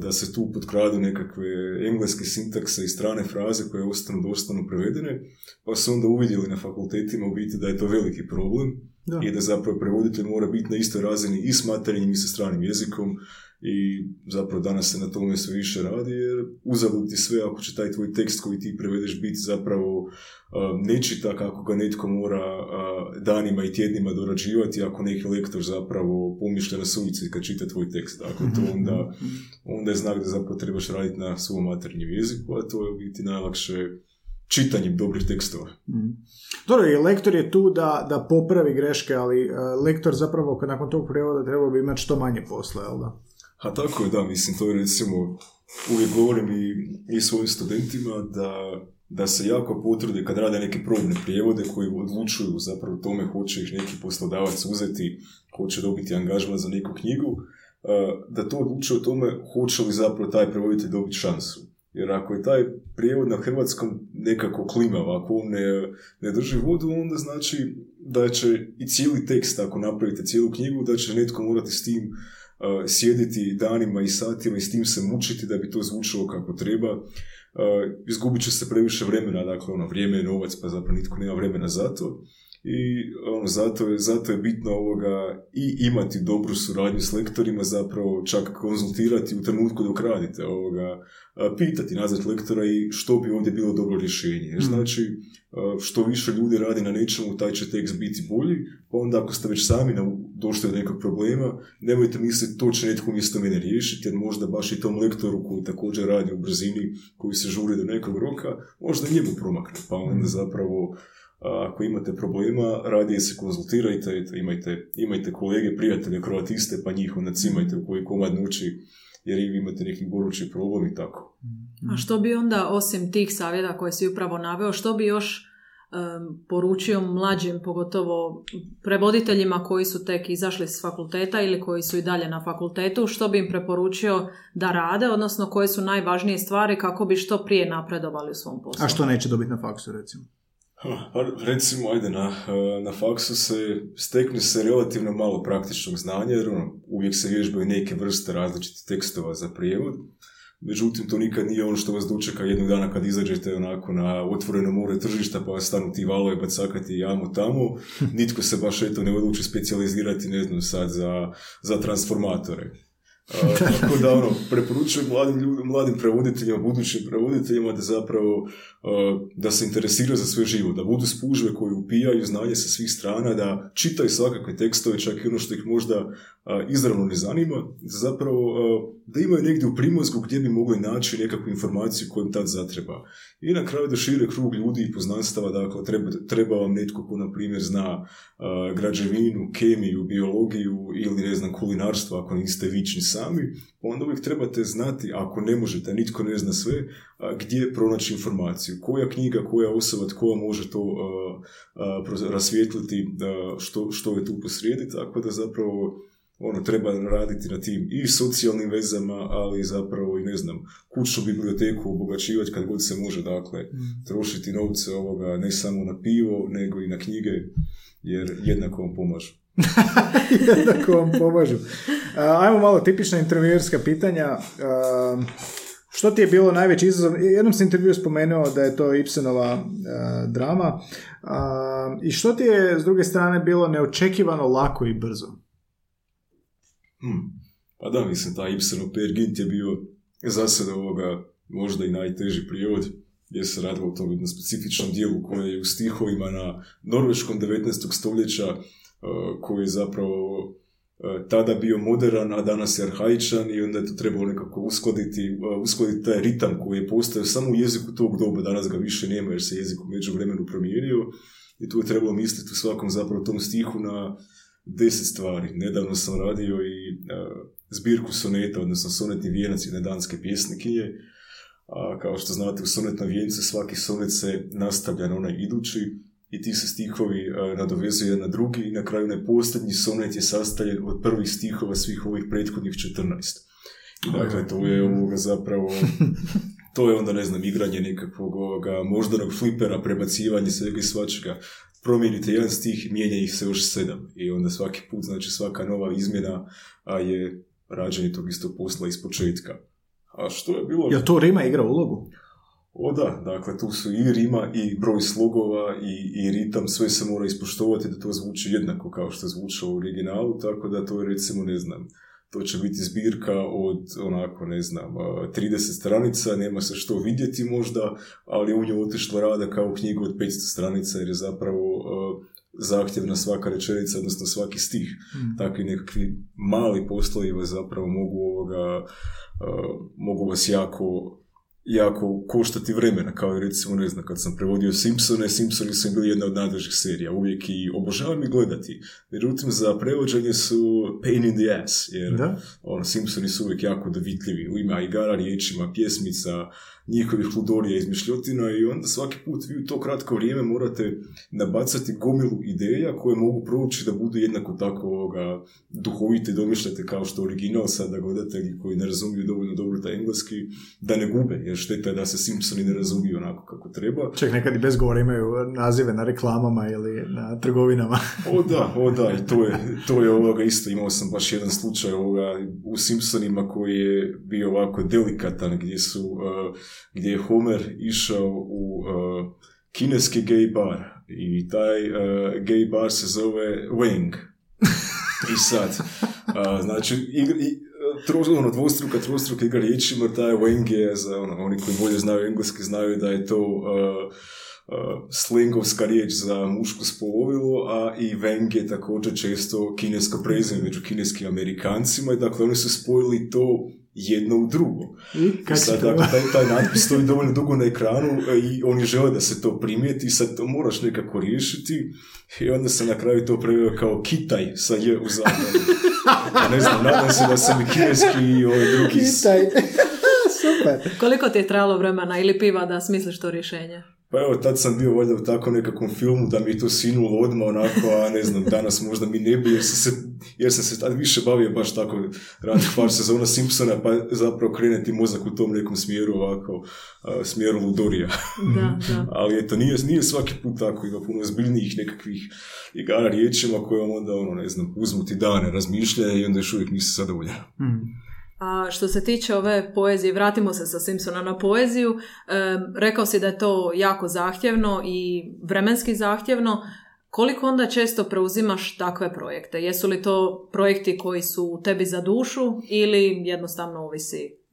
Da se tu potkradu nekakve engleske sintakse i strane fraze koje ostanu doslovno prevedene, pa su onda uvidjeli na fakultetima u biti da je to veliki problem i da zapravo prevoditelj mora biti na istoj razini i s materinjim i sa stranim jezikom. I zapravo danas se na tome sve više radi jer uzalud ti sve ako će taj tvoj tekst koji ti prevedeš biti zapravo nečita kako ga netko mora danima i tjednima dorađivati ako neki lektor zapravo pomišlja na suici kad čita tvoj tekst. Dakle, to mhm, onda, onda je znak da zapravo trebaš raditi na svom maternjem jeziku, a to je biti najlakše čitanjem dobrih tekstova. Mm. Dobro, i lektor je tu da, da popravi greške, ali uh, lektor zapravo nakon tog prevoda treba bi imati što manje posla, jel da? A tako je, da, mislim, to je recimo, uvijek govorim i, i svojim studentima da, da se jako potrude kad rade neke probne prijevode koji odlučuju zapravo tome hoće ih neki poslodavac uzeti, hoće dobiti angažman za neku knjigu, da to odlučuje o tome hoće li zapravo taj prevoditelj dobiti šansu. Jer ako je taj prijevod na hrvatskom nekako klimav, ako on ne, ne drži vodu, onda znači da će i cijeli tekst, ako napravite cijelu knjigu, da će netko morati s tim uh, sjediti danima i satima i s tim se mučiti da bi to zvučalo kako treba. Uh, izgubit će se previše vremena, dakle ono vrijeme je novac pa zapravo nitko nema vremena za to i ono, zato, je, zato je bitno ovoga i imati dobru suradnju s lektorima, zapravo čak konzultirati u trenutku dok radite ovoga, pitati nazvat lektora i što bi ovdje bilo dobro rješenje. Mhm. znači, što više ljudi radi na nečemu, taj će tekst biti bolji, pa onda ako ste već sami došli do nekog problema, nemojte misliti to će netko umjesto mene riješiti, jer možda baš i tom lektoru koji također radi u brzini, koji se žuri do nekog roka, možda njemu promakne, pa onda mhm. zapravo ako imate problema, radije se konzultirajte, imajte, imajte kolege, prijatelje, kroatiste, pa njih onda cimajte u koji komad nuči, jer i vi imate neki gorući problem i tako. A što bi onda, osim tih savjeta koje si upravo naveo, što bi još em, poručio mlađim, pogotovo prevoditeljima koji su tek izašli s fakulteta ili koji su i dalje na fakultetu, što bi im preporučio da rade, odnosno koje su najvažnije stvari kako bi što prije napredovali u svom poslu. A što neće dobiti na faksu, recimo? Pa recimo, ajde, na, na faksu se stekne se relativno malo praktičnog znanja, jer ono, uvijek se vježbaju neke vrste različitih tekstova za prijevod. Međutim, to nikad nije ono što vas dočeka jednog dana kad izađete onako na otvoreno more tržišta pa vas stanu ti valovi bacakati jamu tamo. *laughs* Nitko se baš eto ne odluči specijalizirati, ne znam, sad za, za transformatore. Tako da ono, preporučujem mladim, ljudima, mladim prevoditeljima, budućim prevoditeljima da zapravo da se interesiraju za sve živo, da budu spužve koji upijaju znanje sa svih strana, da čitaju svakakve tekstove, čak i ono što ih možda izravno ne zanima, da zapravo da imaju negdje u primozgu gdje bi mogli naći nekakvu informaciju koju im tad zatreba. I na kraju da šire krug ljudi i poznanstava, dakle, treba, treba vam netko ko, na primjer, zna građevinu, kemiju, biologiju ili, ne znam, kulinarstvo, ako niste vični sami, onda uvijek trebate znati, ako ne možete, nitko ne zna sve, gdje pronaći informaciju. Koja knjiga, koja osoba, tko može to proz- rasvijetliti što, što je tu posrijedi, tako da zapravo ono, treba raditi na tim i socijalnim vezama, ali zapravo i ne znam, kućnu biblioteku obogaćivati kad god se može, dakle, trošiti novce ovoga ne samo na pivo, nego i na knjige, jer jednako vam pomažu. *laughs* Jednako vam pomažu. Ajmo malo tipična intervjuerska pitanja. Što ti je bilo najveći izazov? Jednom sam intervju spomenuo da je to Ibsenova drama. I što ti je, s druge strane, bilo neočekivano lako i brzo? Hmm. Pa da, mislim, taj Ibsenov Per Gynt je bio za sada ovoga možda i najteži prijevod, gdje se radilo o tom jednom specifičnom dijelu koje je u stihovima na norveškom 19. stoljeća, koji je zapravo uh, tada bio moderan, a danas je arhaičan i onda je to trebalo nekako uskladiti, uh, uskladiti taj ritam koji je postao samo u jeziku tog doba, danas ga više nema jer se jezik u međuvremenu promijenio i tu je trebalo misliti u svakom zapravo tom stihu na deset stvari. Nedavno sam radio i zbirku soneta, odnosno sonetni vijenac jedne danske pjesnikinje. A kao što znate, u sonetnom vijencu svaki sonet se nastavlja na onaj idući i ti se stihovi uh, nadovezuju jedan na drugi i na kraju onaj posljednji sonet je sastavljen od prvih stihova svih ovih prethodnih 14. I dakle, to je ovoga zapravo *laughs* to je onda, ne znam, igranje nekakvog ovoga moždanog flipera, prebacivanje svega i svačega promijenite jedan stih, mijenja ih se još sedam. I onda svaki put, znači svaka nova izmjena a je rađenje tog istog posla iz početka. A što je bilo... Jel to Rima igra ulogu? O da, dakle tu su i rima i broj slogova i, i ritam, sve se mora ispoštovati da to zvuči jednako kao što je zvučalo u originalu, tako da to je recimo, ne znam, to će biti zbirka od onako, ne znam, a, 30 stranica, nema se što vidjeti možda, ali u nju otišla rada kao knjigu od 500 stranica jer je zapravo a, zahtjevna svaka rečenica, odnosno svaki stih. Takvi nekakvi mali poslovi vas zapravo mogu ovoga, a, mogu vas jako jako koštati vremena, kao i recimo, ne znam, kad sam prevodio Simpsone, Simpsoni su bili jedna od najdražih serija, uvijek i obožavam ih gledati. Međutim, za prevođenje su pain in the ass, jer Da. ono, Simpsoni su uvijek jako dovitljivi, u ima igara, riječima, pjesmica, njihovih ludorija, izmišljotina i onda svaki put vi u to kratko vrijeme morate nabacati gomilu ideja koje mogu proći da budu jednako tako ovoga, duhovite domišljate kao što original sada gledatelji koji ne razumiju dovoljno dobro taj engleski, da ne gube, jer šteta je da se Simpsoni ne razumiju onako kako treba. Čak nekad i bez govora imaju nazive na reklamama ili na trgovinama. *laughs* O da, o da, i to je, to je ovoga isto, imao sam baš jedan slučaj ovoga u Simpsonima koji je bio ovako delikatan, gdje su, uh, gdje je Homer išao u uh, kineski gay bar i taj uh, gay bar se zove Wang. *laughs* I sad, uh, znači, igra, trož, ono, dvostruka, trostruka igra riječima, taj Wang je, za ono, oni koji bolje znaju engleski, znaju da je to uh, uh, slengovska riječ za muško spolovilo, a i Wang je također često kinesko prezime među kineskim Amerikancima i dakle oni su spojili to jedno u drugo. I kad sad, dakle, taj, taj natpis stoji dovoljno dugo na ekranu e, i oni žele da se to primijeti, sad to moraš nekako riješiti i onda se na kraju to preveo kao Kitaj sa J u zagradi. *laughs* A ne znam, nadam se da sam i kineski i ovaj drugi... Kitaj. *laughs* Super. Koliko ti je trajalo vremena ili piva da smisliš to rješenje? Pa evo, tad sam bio valjda u tako nekakvom filmu da mi je to sinulo odmah onako, a ne znam, danas možda mi ne bi, jer sam se, jer sam se tad više bavio baš tako radnih par sezona Simpsona, pa zapravo krene ti mozak u tom nekom smjeru ovako, a, smjeru ludorija. Da, da. Ali eto, nije, nije svaki put tako, ima puno zbiljnijih nekakvih igara riječima koje vam onda, ono, ne znam, uzmu ti dane razmišljanja i onda još uvijek nisi zadovoljan. A što se tiče ove poezije, vratimo se sa Simpsona na poeziju. Em, rekao si da je to jako zahtjevno i vremenski zahtjevno. Koliko onda često preuzimaš takve projekte? Jesu li to projekti koji su tebi za dušu ili jednostavno ovisi?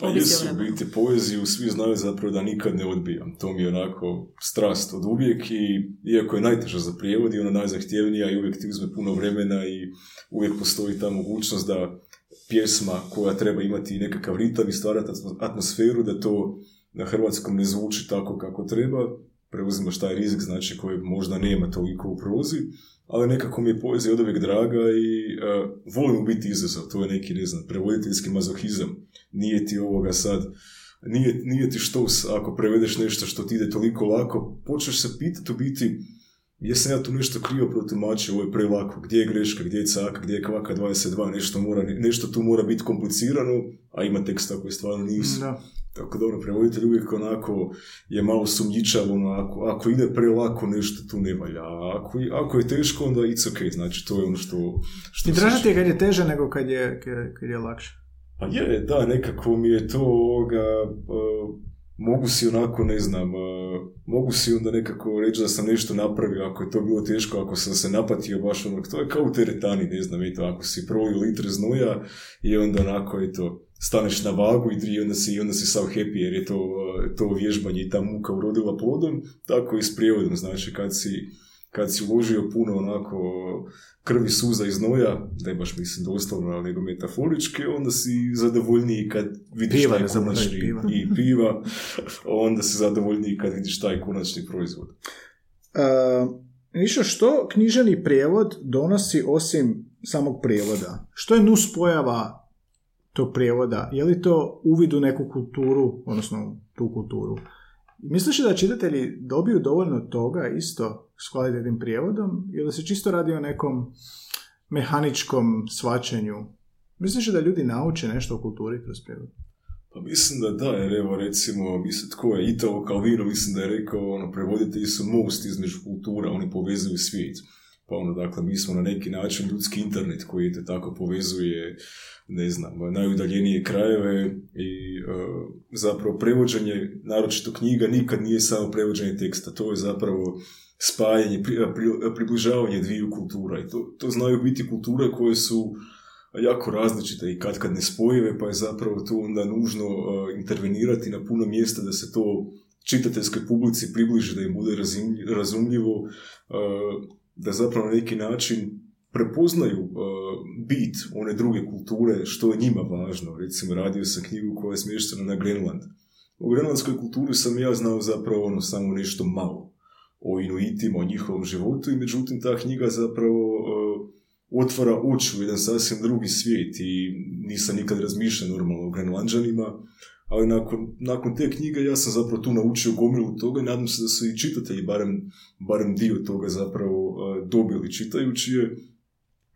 Pa jesu u biti poeziju, svi znaju zapravo da nikad ne odbijam. To mi je onako strast od uvijek i iako je najteža za prijevod i ona najzahtjevnija i uvijek ti uzme puno vremena i uvijek postoji ta mogućnost da pjesma koja treba imati nekakav ritam i stvarati atmo- atmosferu, da to na hrvatskom ne zvuči tako kako treba, preuzimaš taj rizik, znači koji možda nema toliko u prozi, ali nekako mi je poezija od uvijek draga i uh, volim biti izazov, to je neki, ne znam, prevoditeljski mazohizam. Nije ti ovoga sad, nije, nije ti štos ako prevedeš nešto što ti ide toliko lako, počneš se pitati u biti jesam ja tu nešto krivo protumačio, ovo je prelako, gdje je greška, gdje je caka, gdje je kvaka 22, nešto, mora, nešto tu mora biti komplicirano, a ima teksta koji stvarno nisu. Da. Tako dobro, prevoditelj uvijek onako je malo sumnjičav, ono, ako, ako ide prelako nešto tu ne valja, a ako, ako je teško onda it's ok, znači to je ono što... što I se- draže ti je kad je teže nego kad je, kad- kad je lakše. Pa je, da, nekako mi je to ovoga, uh, mogu si onako, ne znam, uh, mogu si onda nekako reći da sam nešto napravio, ako je to bilo teško, ako sam se napatio baš ono, to je kao u teretani, ne znam, eto, ako si prolio litre znoja i onda onako, eto, staneš na vagu i, onda si, i onda si sav happy jer je to, uh, to vježbanje i ta muka urodila plodom, tako i s prijevodom, znači kad si, kad si uložio puno onako krvi, suza i znoja, ne baš mislim doslovno, ali nego metaforički, onda si zadovoljniji kad vidiš Piva, taj konačni piva. i piva, *laughs* onda si zadovoljniji kad vidiš taj konačni proizvod. Uh, što književni prijevod donosi osim samog prijevoda? Što je nus pojava tog prijevoda? Je li to uvid u neku kulturu, odnosno tu kulturu? Misliš li da čitatelji dobiju dovoljno toga isto s kvalitetnim prijevodom ili se čisto radi o nekom mehaničkom svačanju? Misliš li da ljudi nauče nešto o kulturi kroz prijevod? Pa mislim da da, jer evo recimo, mislim tko je Italo Calvino, mislim da je rekao, ono, prevoditelji su most između kultura, oni povezuju svijet. Pa ono, dakle, mi smo na neki način ljudski internet koji te tako povezuje, ne znam, najudaljenije krajeve i e, zapravo prevođenje, naročito knjiga, nikad nije samo prevođenje teksta, to je zapravo spajanje, pri, pri- približavanje dviju kultura i to, to znaju biti kulture koje su jako različite i kad kad nespojive, pa je zapravo tu onda nužno uh, intervenirati na puno mjesta da se to čitateljskoj publici približi, da im bude razumljivo, uh, da zapravo na neki način prepoznaju uh, bit one druge kulture, što je njima važno. Recimo, radio sam knjigu koja je smještena na Grenland. U grenlandskoj kulturi sam ja znao zapravo ono samo nešto malo o Inuitima, o njihovom životu i međutim ta knjiga zapravo uh, otvara oči u jedan sasvim drugi svijet i nisam nikad razmišljao normalno o Grenlandžanima, ali nakon, nakon te knjige ja sam zapravo tu naučio gomilu toga i nadam se da su i čitatelji barem, barem dio toga zapravo uh, dobili čitajući je,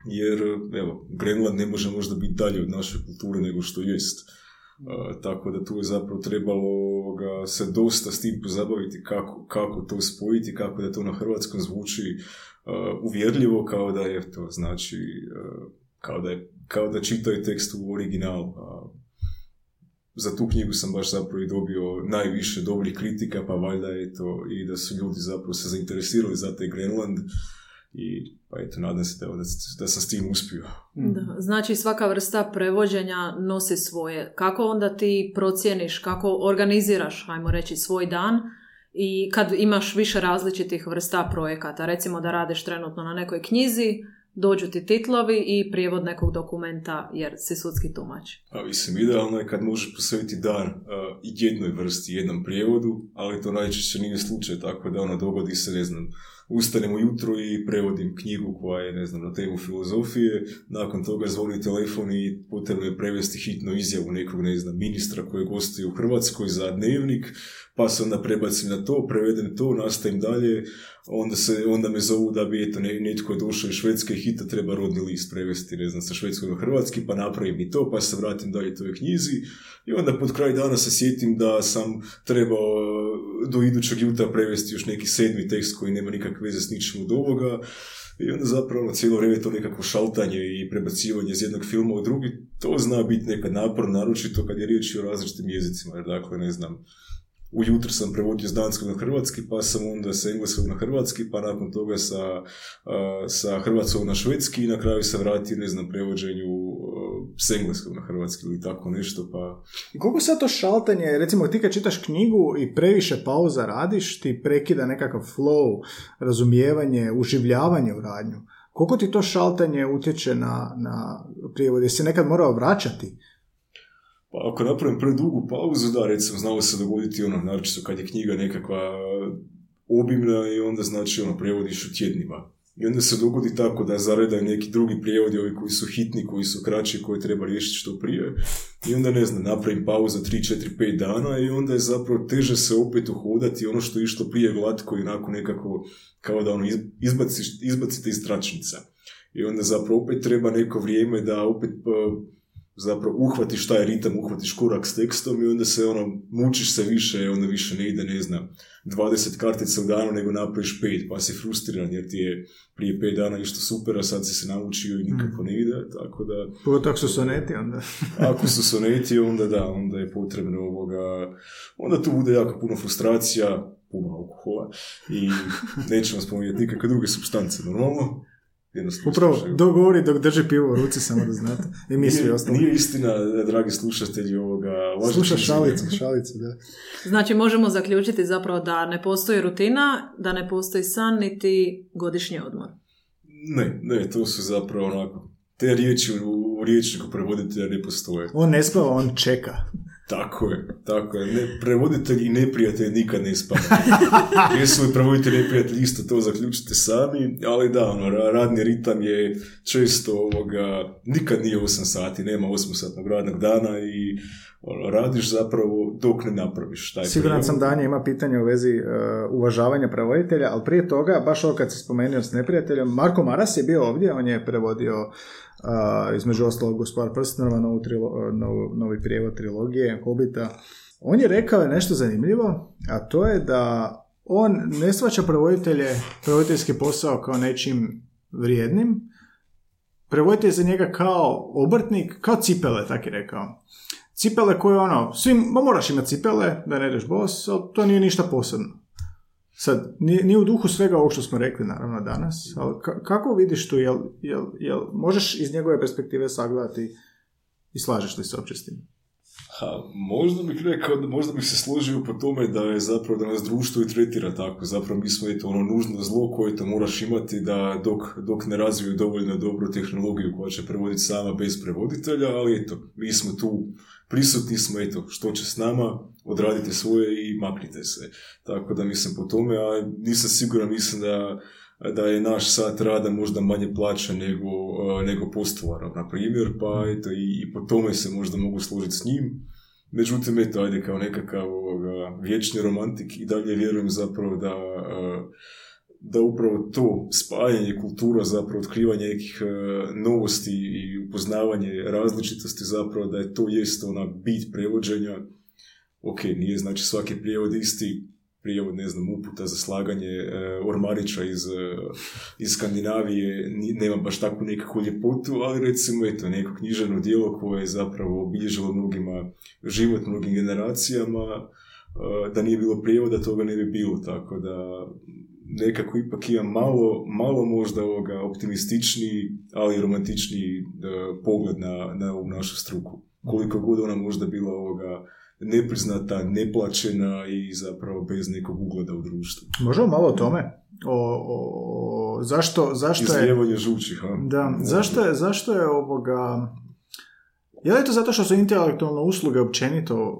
jer evo, Grenland ne može možda biti dalje od naše kulture nego što jest. Uh, tako da tu je zapravo trebalo ga se dosta s tim pozabaviti kako, kako to spojiti, kako da to na hrvatskom zvuči uh, uvjerljivo kao da je to znači uh, kao da, je, kao da čitaju tekst u originalu. Za tu knjigu sam baš zapravo i dobio najviše dobrih kritika, pa valjda je to i da su ljudi zapravo se zainteresirali za taj Grenland i pa eto, nadam se da, da, da sam s tim uspio. Da, znači svaka vrsta prevođenja nosi svoje. Kako onda ti procijeniš, kako organiziraš, ajmo reći, svoj dan i kad imaš više različitih vrsta projekata, recimo da radiš trenutno na nekoj knjizi, dođu ti titlovi i prijevod nekog dokumenta jer si sudski tumač. A mislim, idealno je kad možeš posvetiti dan uh, jednoj vrsti, jednom prijevodu, ali to najčešće nije slučaj, tako da ono dogodi se, ne znam, ustanem ujutro i prevodim knjigu koja je, ne znam, na temu filozofije, nakon toga zvoni telefon i potrebno je prevesti hitnu izjavu nekog, ne znam, ministra koji gostuje u Hrvatskoj za dnevnik, pa se onda prebacim na to, prevedem to, nastavim dalje, onda, se, onda me zovu da bi eto, netko je došao iz Švedske hita treba rodni list prevesti, ne znam, sa švedskog na hrvatski, pa napravim i to, pa se vratim dalje toj knjizi i onda pod kraj dana se sjetim da sam trebao do idućeg jutra prevesti još neki sedmi tekst koji nema nikakve veze s ničim od ovoga. I onda zapravo cijelo vrijeme to nekako šaltanje i prebacivanje iz jednog filma u drugi, to zna biti nekad napor, naročito kad je riječ o različitim jezicima, jer dakle, ne znam, ujutro sam prevodio s danskog na hrvatski, pa sam onda s engleskog na hrvatski, pa nakon toga sa, sa hrvatskog na švedski i na kraju se vratio, ne znam, prevođenju s engleskog na hrvatski ili tako nešto, pa... I koliko sad to šaltanje, recimo ti kad čitaš knjigu i previše pauza radiš, ti prekida nekakav flow, razumijevanje, uživljavanje u radnju. Koliko ti to šaltanje utječe na, na prijevod? Jesi nekad morao vraćati? Pa ako napravim predugu pauzu, da, recimo, znalo se dogoditi ono, naročito kad je knjiga nekakva obimna i onda znači ono, prevodiš u tjednima. I onda se dogodi tako da zaredaju neki drugi prijevodi, ovi koji su hitni, koji su kraći, koji treba riješiti što prije. I onda, ne znam, napravim pauzu 3, 4, 5 dana i onda je zapravo teže se opet uhodati ono što je išlo prije glatko i onako nekako kao da ono izbaciš, izbacite iz tračnica. I onda zapravo opet treba neko vrijeme da opet pa, zapravo uhvatiš taj ritam, uhvatiš korak s tekstom i onda se ono, mučiš se više, onda više ne ide, ne znam, 20 kartica u danu nego napraviš pet, pa si frustriran jer ti je prije pet dana išto super, a sad si se naučio i nikako ne ide, tako da... Pogotovo ako su soneti onda. *laughs* ako su soneti, onda da, onda je potrebno ovoga, onda tu bude jako puno frustracija, puno alkohola i nećemo spominjati nikakve druge substance, normalno, Upravo, dok govori dok drži pivo u ruci, samo da znate. I mi svi ostali. Nije istina, dragi slušatelji ovoga... Sluša šalice, šalice, da. Znači, možemo zaključiti zapravo da ne postoji rutina, da ne postoji san, niti godišnji odmor. Ne, ne, to su zapravo onako... Te riječi u, u riječniku prevoditelja ne postoje. On ne spava, on čeka. Tako je, tako je. Ne, prevoditelj i neprijatelj nikad ne spava. *laughs* Jesu li prevoditelj i neprijatelj, isto to zaključite sami, ali da, ono, radni ritam je često ovoga, nikad nije 8 sati, nema 8 satnog radnog dana i ono, radiš zapravo dok ne napraviš taj Siguran sam Danja ima pitanje u vezi uh, uvažavanja prevoditelja, ali prije toga, baš ovo kad se spomenuo s neprijateljem, Marko Maras je bio ovdje, on je prevodio uh, između ostalog Gospar prstenova, novu novi prijevod trilogije, Hobita. On je rekao nešto zanimljivo, a to je da on ne svača prevoditelje, prevoditeljski posao kao nečim vrijednim, prevoditelj za njega kao obrtnik, kao cipele, tak je rekao. Cipele koje ono, svim, moraš imati cipele da ne ideš bos, ali to nije ništa posebno. Sad, nije, u duhu svega ovo što smo rekli naravno danas, ali kako vidiš tu, jel, jel, jel, možeš iz njegove perspektive sagledati i slažeš li se uopće s tim? Ha, možda bih rekao, možda bih se složio po tome da je zapravo da nas društvo i tretira tako. Zapravo mi smo eto ono nužno zlo koje to moraš imati da dok, dok ne razviju dovoljno dobru tehnologiju koja će prevoditi sama bez prevoditelja, ali eto, mi smo tu prisutni smo, eto, što će s nama, odradite svoje i maknite se. Tako da mislim po tome, a nisam siguran, mislim da da je naš sat rada možda manje plaćan nego, nego postolara, na primjer, pa eto, i, i po tome se možda mogu složiti s njim. Međutim, eto, ajde, kao nekakav ovoga, vječni romantik i dalje vjerujem zapravo da, da upravo to spajanje kultura, zapravo otkrivanje nekih novosti i upoznavanje različitosti zapravo da je to jest ona bit prevođenja. Ok, nije znači svaki prijevod isti, prijevod, ne znam, uputa za slaganje e, ormarića iz, e, iz Skandinavije nema baš takvu nekakvu ljepotu, ali recimo eto, neko knjiženo dijelo koje je zapravo obilježilo mnogima život, mnogim generacijama, e, da nije bilo prijevoda, toga ne bi bilo, tako da nekako ipak ima malo, malo možda ovoga optimističniji, ali romantičniji pogled na, na ovu našu struku. Koliko god ona možda bila ovoga nepriznata, neplaćena i zapravo bez nekog ugleda u društvu. Možemo malo o tome, o, o o, zašto, zašto je... Žučih, ha? Da, zašto je, zašto je ovoga... Je li to zato što su intelektualne usluge općenito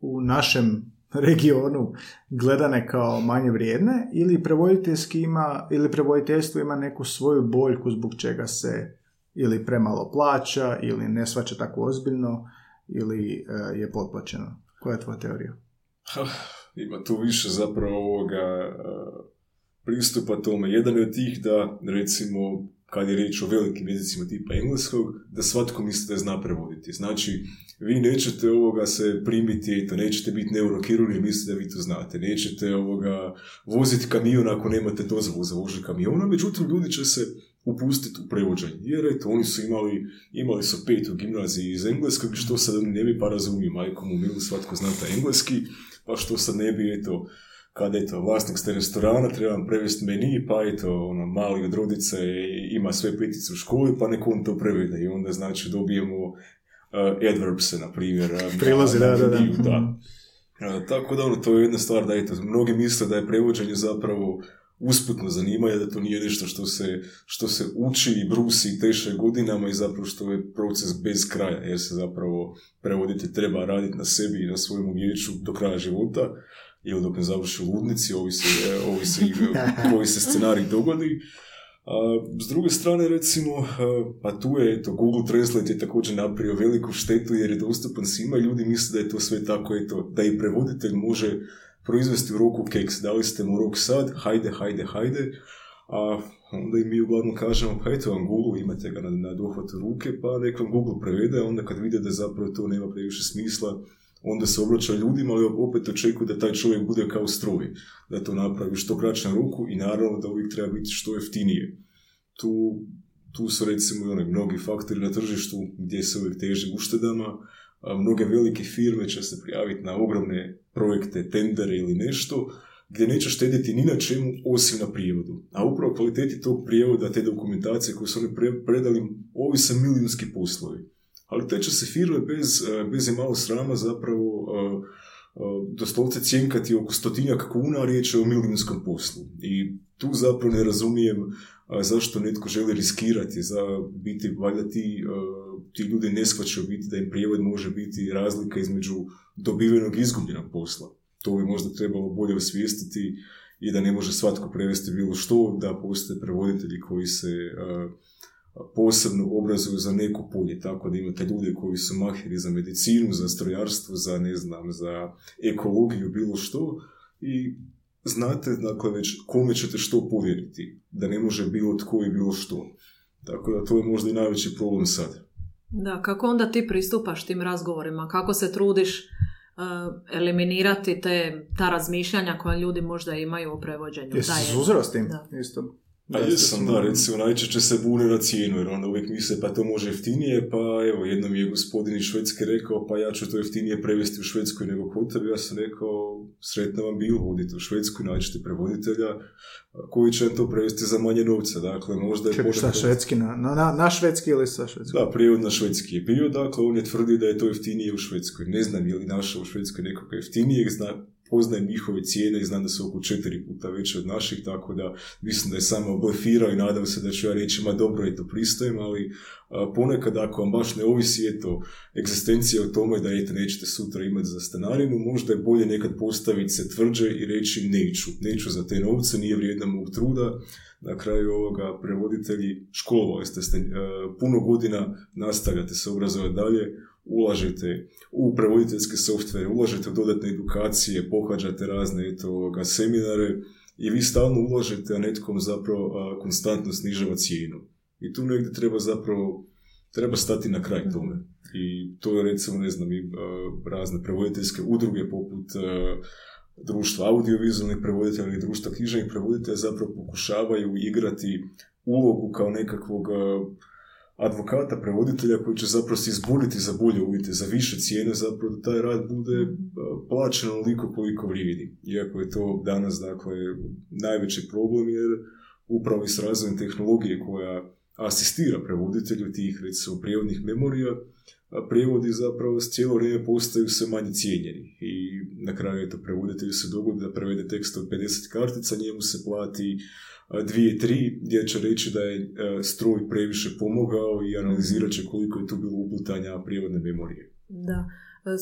u našem *laughs* regionu gledane kao manje vrijedne ili prevoditeljski ima, ili prevoditeljstvo ima neku svoju boljku zbog čega se ili premalo plaća ili ne svača tako ozbiljno ili e, je potplaćeno? Koja je tvoja teorija? Ima tu više zapravo ovoga a, pristupa tome. Jedan je od tih da, recimo, kad je riječ o velikim jezicima tipa engleskog, da svatko misli da zna prevoditi. Znači, vi nećete ovoga se primiti, eto, nećete biti neurokirurg jer mislite da vi to znate. Nećete ovoga voziti kamion ako nemate dozvolu za vožnju kamiona, međutim, ljudi će se upustiti u prevođenje. Jer eto, oni su imali, imali su pet u gimnaziji iz engleskog što sad oni ne bi pa razumiju, majko mu milu, svatko zna taj engleski, pa što sad ne bi, eto, kad eto, vlasnik ste restorana, trebam prevesti meni, pa eto, ono, mali od rodice ima sve petice u školi, pa nek on to prevede i onda znači dobijemo uh, adverbse, na primjer. Prilozi, na- da, da, da. da. Uh, tako da ono, to je jedna stvar da eto, mnogi misle da je prevođenje zapravo usputno zanimanje, da to nije nešto što se, što se uči i brusi i teše godinama i zapravo što je proces bez kraja, jer se zapravo prevoditelj treba raditi na sebi i na svojem umijeću do kraja života ili dok ne završi u ludnici, ovisi, e, ovisi e, *laughs* koji se scenarij dogodi. A, s druge strane, recimo, e, pa tu je, eto, Google Translate je također napravio veliku štetu jer je dostupan svima i ljudi misle da je to sve tako, eto, da i prevoditelj može proizvesti u roku keks. Dali ste mu rok sad, hajde, hajde, hajde, a onda i mi uglavnom kažemo, pa eto vam Google, imate ga na, na dohvatu ruke, pa nek vam Google prevede, onda kad vide da zapravo to nema previše smisla, onda se obraća ljudima, ali opet očekuju da taj čovjek bude kao stroj, da to napravi što kraćem ruku i naravno da uvijek treba biti što jeftinije. Tu, tu su recimo i oni mnogi faktori na tržištu gdje se uvijek teži uštedama, a mnoge velike firme će se prijaviti na ogromne projekte, tendere ili nešto, gdje neće štediti ni na čemu osim na prijevodu. A upravo kvaliteti tog prijevoda, te dokumentacije koje su oni pre- predali, ovise milijunski poslovi. Ali te će se firme bez, eh, bez i malo srama zapravo eh, eh, doslovce cjenkati oko stotinjak kuna, a riječ je o milijunskom poslu. I tu zapravo ne razumijem zašto netko želi riskirati za biti, valjda ti, uh, ti ljudi ne shvaćaju biti da im prijevod može biti razlika između dobivenog i izgubljenog posla. To bi možda trebalo bolje osvijestiti i da ne može svatko prevesti bilo što, da postoje prevoditelji koji se uh, posebno obrazuju za neko polje, tako da imate ljude koji su mahiri za medicinu, za strojarstvo, za ne znam, za ekologiju, bilo što i znate dakle već kome ćete što povjeriti, da ne može bilo tko i bilo što. Tako da to je možda i najveći problem sad. Da, kako onda ti pristupaš tim razgovorima? Kako se trudiš uh, eliminirati te, ta razmišljanja koja ljudi možda imaju o prevođenju? Jesi Da se s tim? Da. Isto. A jesam, da, recimo, najčešće se bune na cijenu, jer onda uvijek misle pa to može jeftinije, pa evo, jednom je gospodin iz Švedske rekao, pa ja ću to jeftinije prevesti u Švedskoj nego kod tebe, ja sam rekao, sretno vam bilo, odite u Švedsku, nađete prevoditelja koji će vam to prevesti za manje novca, dakle, možda je Čekaj, šta, ponekad- švedski na, na, na, švedski ili sa švedski? Da, prijevod na švedski je bio, dakle, on je tvrdio da je to jeftinije u Švedskoj. Ne znam je li našao u Švedskoj nekoga jeftinijeg, zna, poznajem njihove cijene i znam da su oko četiri puta veće od naših, tako da mislim da je samo blefirao i nadam se da ću ja reći, ma dobro, eto, pristojem, ali a, ponekad ako vam baš ne ovisi, eto, egzistencija o tome da, eto, nećete sutra imati za stanarinu, možda je bolje nekad postaviti se tvrđe i reći neću, neću za te novce, nije vrijedna mog truda, na kraju ovoga prevoditelji školovali ste se e, puno godina, nastavljate se obrazovati dalje, ulažete u prevoditeljske softvere, ulažete u dodatne edukacije, pohađate razne eto, seminare i vi stalno ulažete, a netkom zapravo a, konstantno snižava cijenu. I tu negdje treba zapravo treba stati na kraj tome. I to je recimo, ne znam, i razne prevoditeljske udruge poput a, društva audiovizualnih prevoditelja ili društva književnih prevoditelja zapravo pokušavaju igrati ulogu kao nekakvog a, advokata, prevoditelja koji će zapravo se izboriti za bolje uvjete, za više cijene, zapravo da taj rad bude a, plaćen onoliko koliko vrijedi. Iako je to danas, dakle, najveći problem jer upravo i s razvojem tehnologije koja asistira prevoditelju tih, recimo, prijevodnih memorija, prijevodi zapravo s cijelo vrijeme postaju sve manje cijenjeni. I na kraju, eto, prevoditelju se dogodi da prevede tekst od 50 kartica, njemu se plati dvije, tri, gdje će reći da je a, stroj previše pomogao i analizirat će koliko je tu bilo uplutanja prijevodne memorije. Da.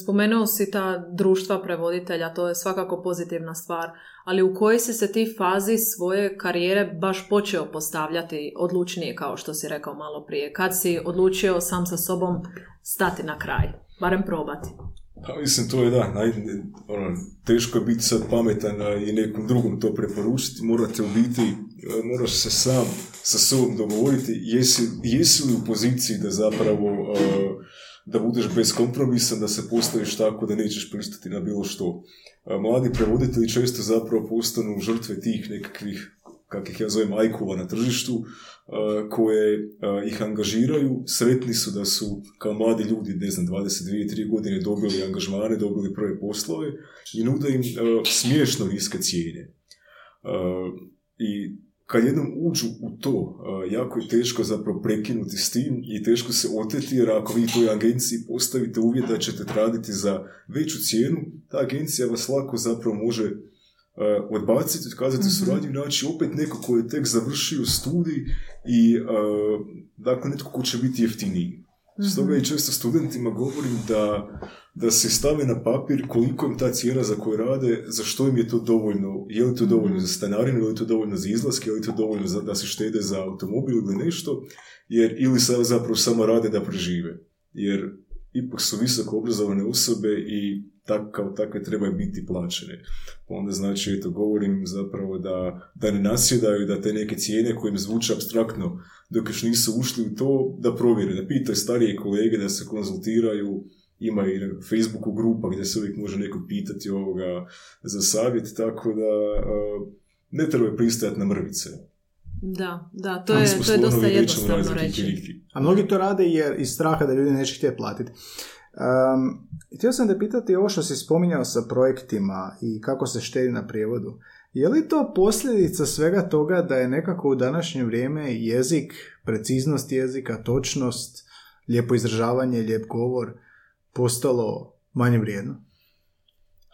Spomenuo si ta društva prevoditelja, to je svakako pozitivna stvar, ali u kojoj si se ti fazi svoje karijere baš počeo postavljati odlučnije, kao što si rekao malo prije? Kad si odlučio sam sa sobom stati na kraj, barem probati? Pa mislim, to je da, naj, ono, teško je biti sad pametan i nekom drugom to preporučiti, morate u biti, moraš se sam sa sobom dogovoriti jesi, jesi li u poziciji da zapravo a, da budeš beskompromisan, da se postaviš tako da nećeš pristati na bilo što. A, Mladi prevoditelji često zapravo postanu žrtve tih nekakvih kak ih ja zovem, ajkula na tržištu, koje ih angažiraju, sretni su da su kao mladi ljudi, ne znam, 22-3 godine dobili angažmane, dobili prve poslove i nude im smiješno niske cijene. I kad jednom uđu u to, a, jako je teško zapravo prekinuti s tim i teško se oteti, jer ako vi toj agenciji postavite uvjet da ćete raditi za veću cijenu, ta agencija vas lako zapravo može uh, odbaciti, otkazati Mhm. suradnju, znači opet neko ko je tek završio studij i uh, dakle netko ko će biti jeftiniji. Stoga Mhm. i često studentima govorim da, da se stave na papir koliko im ta cijena za koju rade, za što im je to dovoljno, je li to Mhm. dovoljno za stanarinu, je li to dovoljno za izlaske, je li to dovoljno za, da se štede za automobil ili nešto, jer ili sa, zapravo samo rade da prežive. Jer ipak su visoko obrazovane osobe i tak, kao takve trebaju biti plaćene. Pa onda znači, eto, govorim zapravo da, da ne nasjedaju, da te neke cijene koje im zvuče abstraktno dok još nisu ušli u to, da provjere, da pitaju starije kolege, da se konzultiraju, ima i na Facebooku grupa gdje se uvijek može neko pitati ovoga za savjet, tako da ne treba pristajati na mrvice. Da, da, to je, to je dosta jednostavno reći. A mnogi to rade jer iz straha da ljudi neće htjeti platiti. Um, htio sam te pitati ovo što si spominjao sa projektima i kako se štedi na prijevodu. Je li to posljedica svega toga da je nekako u današnje vrijeme jezik, preciznost jezika, točnost, lijepo izražavanje, lijep govor postalo manje vrijedno?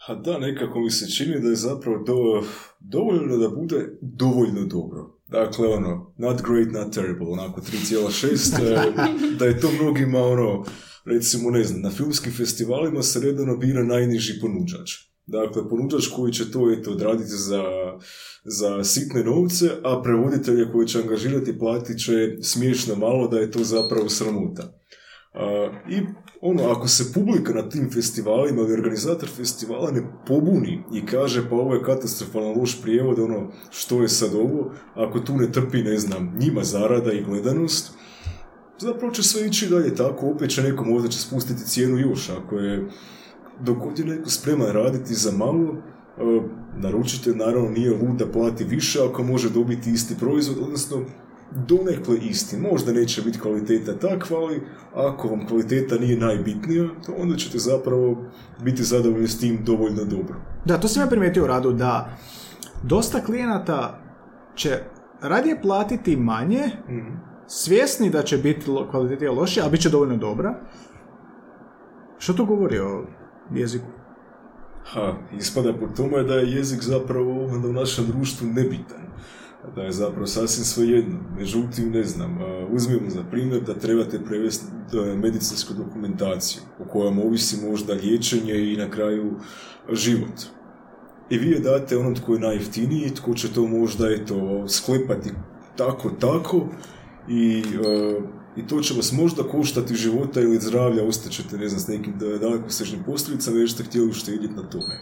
A da, nekako mi se čini da je zapravo do, dovoljno da bude dovoljno dobro. Dakle, ono, not great, not terrible, onako 3,6, e, *laughs* da je to mnogima, ono, recimo, ne znam, na filmskim festivalima se redano bira najniži ponuđač. Dakle, ponuđač koji će to, eto, odraditi za, za sitne novce, a prevoditelje koji će angažirati platit će smiješno malo da je to zapravo sramota. I ono, ako se publika na tim festivalima ili organizator festivala ne pobuni i kaže pa ovo je katastrofalan loš prijevod, ono, što je sad ovo, ako tu ne trpi, ne znam, njima zarada i gledanost, zapravo će sve ići dalje tako, opet će neko možda će spustiti cijenu još, ako je, dok god je neko spreman raditi za malo, e, naručitelj naravno nije lud da plati više ako može dobiti isti proizvod, odnosno donekle isti. Možda neće biti kvaliteta takva, ali ako vam kvaliteta nije najbitnija, to onda ćete zapravo biti zadovoljni s tim dovoljno dobro. Da, to sam ja primijetio u radu, da dosta klijenata će radije platiti manje, svjesni da će biti lo- kvaliteta lošija, a bit će dovoljno dobra. Što to govori o jeziku? Ha, ispada po tome da je jezik zapravo onda u našem društvu nebitan. Da je zapravo sasvim svejedno. Međutim, ne znam, uzmimo za primjer da trebate prevesti medicinsku dokumentaciju u kojom ovisi možda liječenje i na kraju život. I vi je date onom tko je najjeftiniji, tko će to možda eto, sklepati tako, tako i, i to će vas možda koštati života ili zdravlja, ostaćete, ne znam, s nekim da- dalekosežnim posljedicama jer ste htjeli uštedjeti na tome.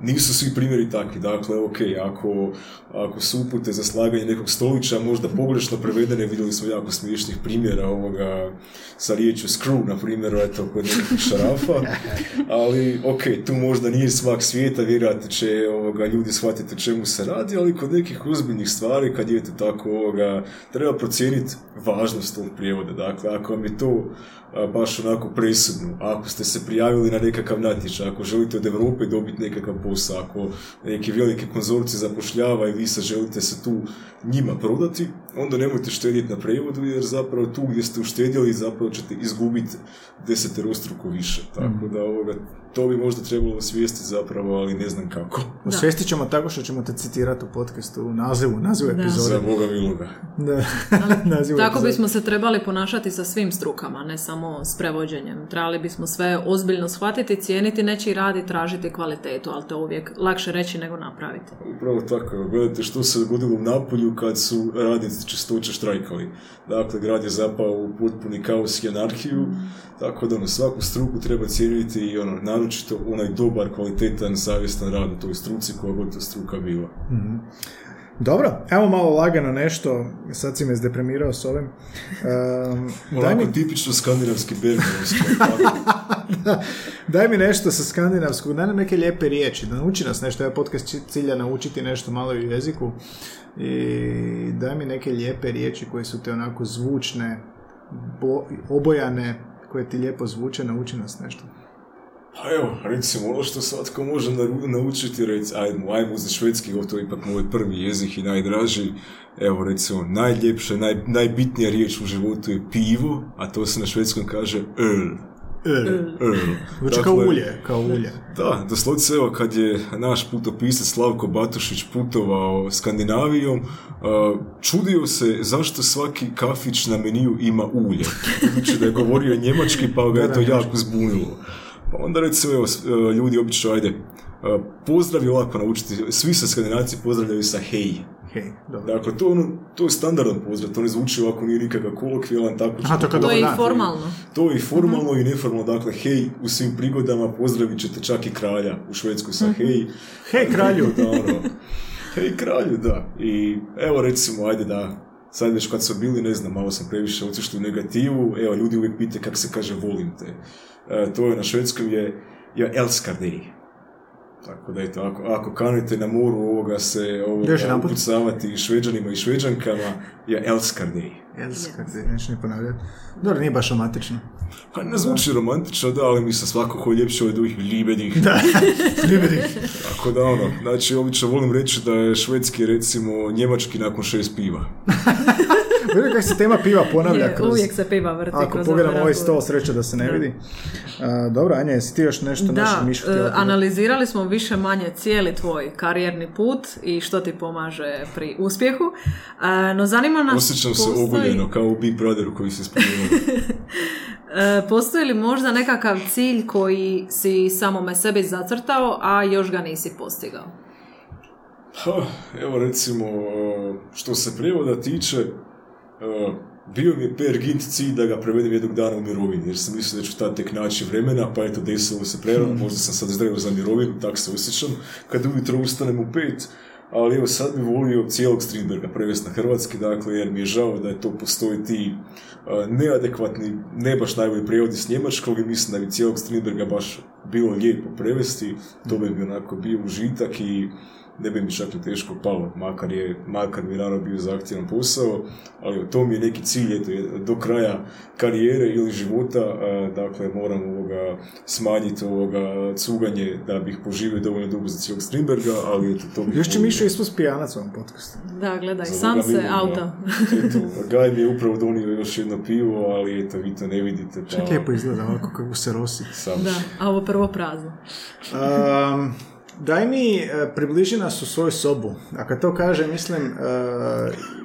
Nisu svi primjeri takvi, dakle, ok, ako, ako su upute za slaganje nekog stolića možda pogrešno prevedene, vidjeli smo jako smiješnih primjera ovoga sa riječju screw, na primjer, eto, kod nekih šarafa, ali ok, tu možda nije svak svijeta, vjerojatno će ovoga, ljudi shvatiti čemu se radi, ali kod nekih ozbiljnih stvari, kad je to tako, ovoga, treba procijeniti važnost tog prijevoda, dakle, ako vam je to baš onako presudno, ako ste se prijavili na nekakav natječaj, ako želite od Europe dobiti nekakav posao, ako neki veliki konzorci zapošljava i vi se želite se tu njima prodati, onda nemojte štedjeti na prevodu jer zapravo tu gdje ste uštedjeli zapravo ćete izgubiti deseterostruko više. Tako da ovoga, to bi možda trebalo osvijestiti zapravo, ali ne znam kako. Osvestit ćemo tako što ćemo te citirati u podcastu u nazivu, nazivu Da. epizode. Za Boga miloga. Da. *laughs* nazivu Tako epizode. bismo se trebali ponašati sa svim strukama, ne samo s prevođenjem. Trebali bismo sve ozbiljno shvatiti, cijeniti nečiji rad i tražiti kvalitetu, ali to je uvijek lakše reći nego napraviti. Upravo tako, gledajte što se dogodilo u Napolju kad su radnici čistoće štrajkali. Dakle, grad je zapao u potpuni kaos i anarhiju, tako da ono, svaku struku treba cijeniti i ono, naročito onaj dobar, kvalitetan, savjestan rad u toj struci koja god to struka bila. Dobro, evo malo lagano nešto, sad si me zdeprimirao s ovim. Um, daj, mi, tipično skandinavski bergerovski. *laughs* daj mi nešto sa skandinavskog, daj nam neke lijepe riječi, da nauči nas nešto, ovaj podcast cilja naučiti nešto malo u jeziku i daj mi neke lijepe riječi koje su te onako zvučne, bo, obojane, koje ti lijepo zvuče, nauči nas nešto. Pa evo, recimo, ono što svatko može naučiti, rec, ajmo, ajmo za švedski, ovo to je ipak moj prvi jezik i najdraži. Evo, recimo, najljepša, naj, najbitnija riječ u životu je pivo, a to se na švedskom kaže öl. Zvuči kao Dakle, ulje, kao ulje. Da, doslovce evo kad je naš putopisac Slavko Batušić putovao Skandinavijom, uh, čudio se zašto svaki kafić na meniju ima ulje. Budući da je govorio njemački pa ga je to jako zbunilo. Pa onda recimo evo, uh, ljudi obično ajde, uh, pozdrav je lako naučiti, svi se skandinavci pozdravljaju sa hej. Hej, dobro. Dakle, to, je ono, to je standardan pozdrav, to ne zvuči ovako, nije nikakav kolokvijalan, tako Aha, to To je i dan. formalno. to je i formalno i neformalno, dakle, hej, u svim prigodama pozdravit ćete čak i kralja u Švedskoj sa hej. Hej, kralju! *laughs* Da, ono, hej, kralju, da. I evo recimo, ajde da, sad već kad su bili, ne znam, malo sam previše otišli u negativu, evo, ljudi uvijek pitaju kako se kaže volim te. E, to je na švedskom je, ja elskar dig. Tako da eto, ako, ako kanite na moru ovoga se ovoga, upucavati i šveđanima i šveđankama, ja elskar dig. Elskar te, neću ni ponavljati. Dobro, nije baš romantično. Pa ne zvuči romantično, da, ali mi se svakako ljepše od ovih libedih. Da, *laughs* liberi. Tako da ono, znači obično volim reći da je švedski recimo njemački nakon šest piva. *laughs* Vidim kako se tema piva ponavlja Je, kroz... uvijek se piva vrti Ako kroz pogledamo ovaj razgovore. stol, sreća da se ne vidi. A, dobro, Anja, jesi ti još nešto Da, našu mišu e, htjela pitati? analizirali smo više manje cijeli tvoj karijerni put i što ti pomaže pri uspjehu. E, no zanima nas... Osjećam se postoji- ogoljeno kao u Big Brotheru koji se spomenuo. *laughs* E, postoji li možda nekakav cilj koji si samome sebi zacrtao, a još ga nisi postigao? Ha, evo recimo, uh, što se prijevoda tiče, uh, bio mi je per gint cilj da ga prevedem jednog dana u mirovini, jer sam mislio da ću tad tek naći vremena, pa eto desilo se prerano, možda sam sad zreo za mirovinu, tak se osjećam, kad ujutro ustanem u pet, ali evo sad bi volio cijelog Strindberga prevesti na hrvatski, dakle, jer mi je žao da je to postoji ti neadekvatni, ne baš najbolji prijevodi s njemačkog i mislim da bi cijelog Strindberga baš bilo lijepo prevesti, to bi onako bio užitak i ne bi mi čak ni teško palo, makar, je, makar mi naravno bio zahtjevan posao, ali to mi je neki cilj, eto, je do kraja karijere ili života, a, dakle, moram ovoga smanjiti ovoga cuganje da bih poživio dovoljno dugo za cijelog Strindberga, ali eto, to bi... Još će Mišo ispust pijanac ovom podcastu. Da, gledaj, Za sam se auta. Eto, *laughs* Gaj mi je upravo donio još jedno pivo, ali eto, vi to ne vidite, pa... Čak lijepo izgleda ovako kako se rosi. Sam Da, a ovo prvo prazno. Um, daj mi, e, približi nas u svoju sobu. A kad to kaže, mislim, e,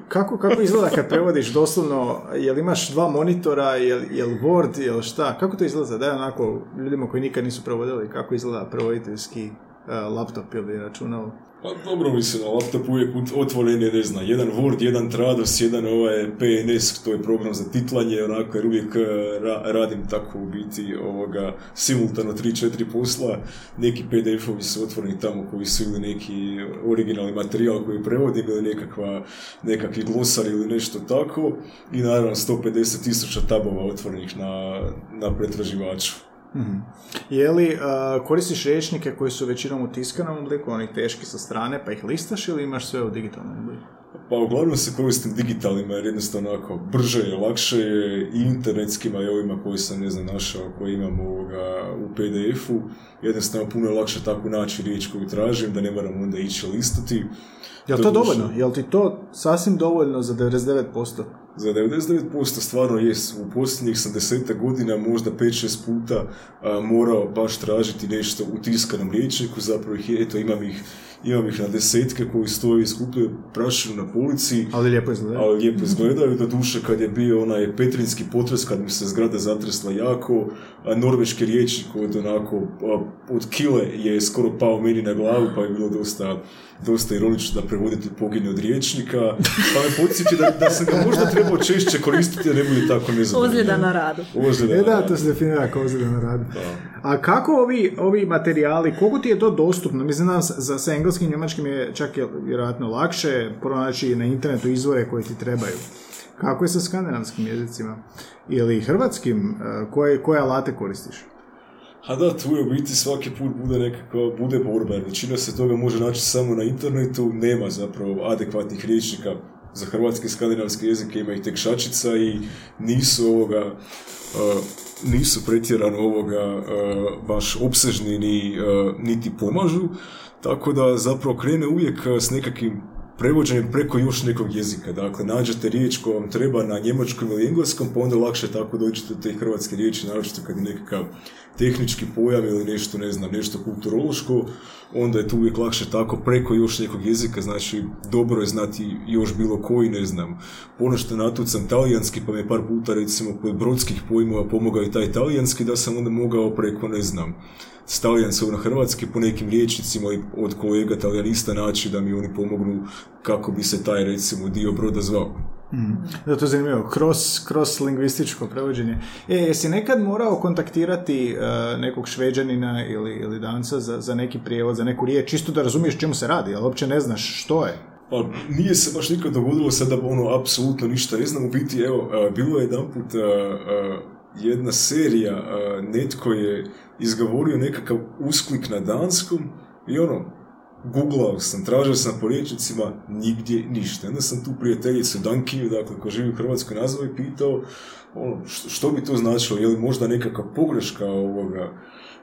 kako, kako izgleda kad prevodiš doslovno, jel imaš dva monitora, jel, jel Word, jel šta? Kako to izgleda? Daj onako ljudima koji nikad nisu prevodili, kako izgleda prevoditeljski e, laptop ili računalo? Pa dobro mislim, na laptopu uvijek otvoren je, ne znam, jedan Word, jedan Trados, jedan ovaj PNS, to je program za titlanje, onako, jer uvijek eh, ra- radim tako u biti ovoga, simultano 3-4 posla, neki PDF-ovi su otvoreni tamo koji su ili neki originalni materijal koji prevodim ili nekakva, nekakvi glosar ili nešto tako i naravno 150 tisuća tabova otvorenih na, na pretraživaču. Je li uh, koristiš rječnike koji su većinom u tiskanom obliku, oni teški sa strane, pa ih listaš ili imaš sve u digitalnom obliku? Pa uglavnom se koristim digitalima jer jednostavno onako brže je, lakše je i internetskima i ovima koji sam ne znam našao, koji imam ovoga u PDF-u. Jednostavno puno je lakše tako naći riječ koju tražim da ne moram onda ići listati. Jel to dovoljno? Jel ti to sasvim dovoljno za 99%? Za 99% stvarno jest. U posljednjih sam deseta godina, možda 5-6 puta a, morao baš tražiti nešto u tiskanom riječniku, zapravo ih, eto, imam ih, imam ih na desetke koji stoji i skupljaju prašinu na polici. Ali lijepo izgleda. ali lijepo izgledaju. Do duše kad je bio onaj petrinski potres, kad mi se zgrada zatresla jako, a norveški riječnik od onako, a, od kile je skoro pao meni na glavu, pa je bilo dosta, dosta ironično da prevoditelj pogine od riječnika, pa me podsjeti da, da sam ga možda trebao češće koristiti, da ne bude tako nezadovoljno. Ozljeda na radu. Ozljeda E na da, radu. to se definira kao ozljeda na radu. Da. A kako ovi, ovi materijali, koliko ti je to dostupno? Mislim, za, engleskim njemačkim je čak je vjerojatno lakše pronaći na internetu izvore koje ti trebaju. Kako je sa skandinavskim jezicima? Ili hrvatskim? e, Koje, koje alate koristiš? A da, tu je u biti svaki put bude nekakva, bude borba, većina se toga može naći samo na internetu, nema zapravo adekvatnih riječnika za hrvatske i skandinavske jezike, ima ih tek šačica i nisu ovoga, uh, nisu pretjerano ovoga uh, baš opsežni ni, uh, niti pomažu, tako da zapravo krene uvijek uh, s nekakvim prevođenjem preko još nekog jezika. Dakle, nađete riječ koja vam treba na njemačkom ili engleskom, pa onda lakše tako dođete do te hrvatske riječi, naročito kad je nekakav tehnički pojam ili nešto, ne znam, nešto kulturološko, onda je to uvijek lakše tako preko još nekog jezika, znači dobro je znati još bilo koji, ne znam, ponešto natucam talijanski, pa mi je par puta recimo kod brodskih pojmova pomogao i taj talijanski, da sam onda mogao preko, ne znam, s talijanskog na hrvatski po nekim riječnicima od kolega talijanista naći da mi oni pomognu kako bi se taj recimo dio broda zvao. Da, to je zanimljivo. Cross, cross lingvističko prevođenje. E, jesi nekad morao kontaktirati e, nekog šveđanina ili, ili danca za, za neki prijevod, za neku riječ, čisto da razumiješ čemu se radi, ali uopće ne znaš što je? Pa nije se baš nikad dogodilo sada ono apsolutno ništa ne znam u biti evo a, bilo je jedanput a, a, jedna serija netko je izgovorio nekakav usklik na danskom i ono googlao sam, tražio sam po riječnicima, nigdje ništa. Onda sam tu prijateljicu Dankiju, dakle, ko živi u Hrvatskoj nazvao i pitao ono, što, što bi to značilo, je li možda nekakva pogreška ovoga,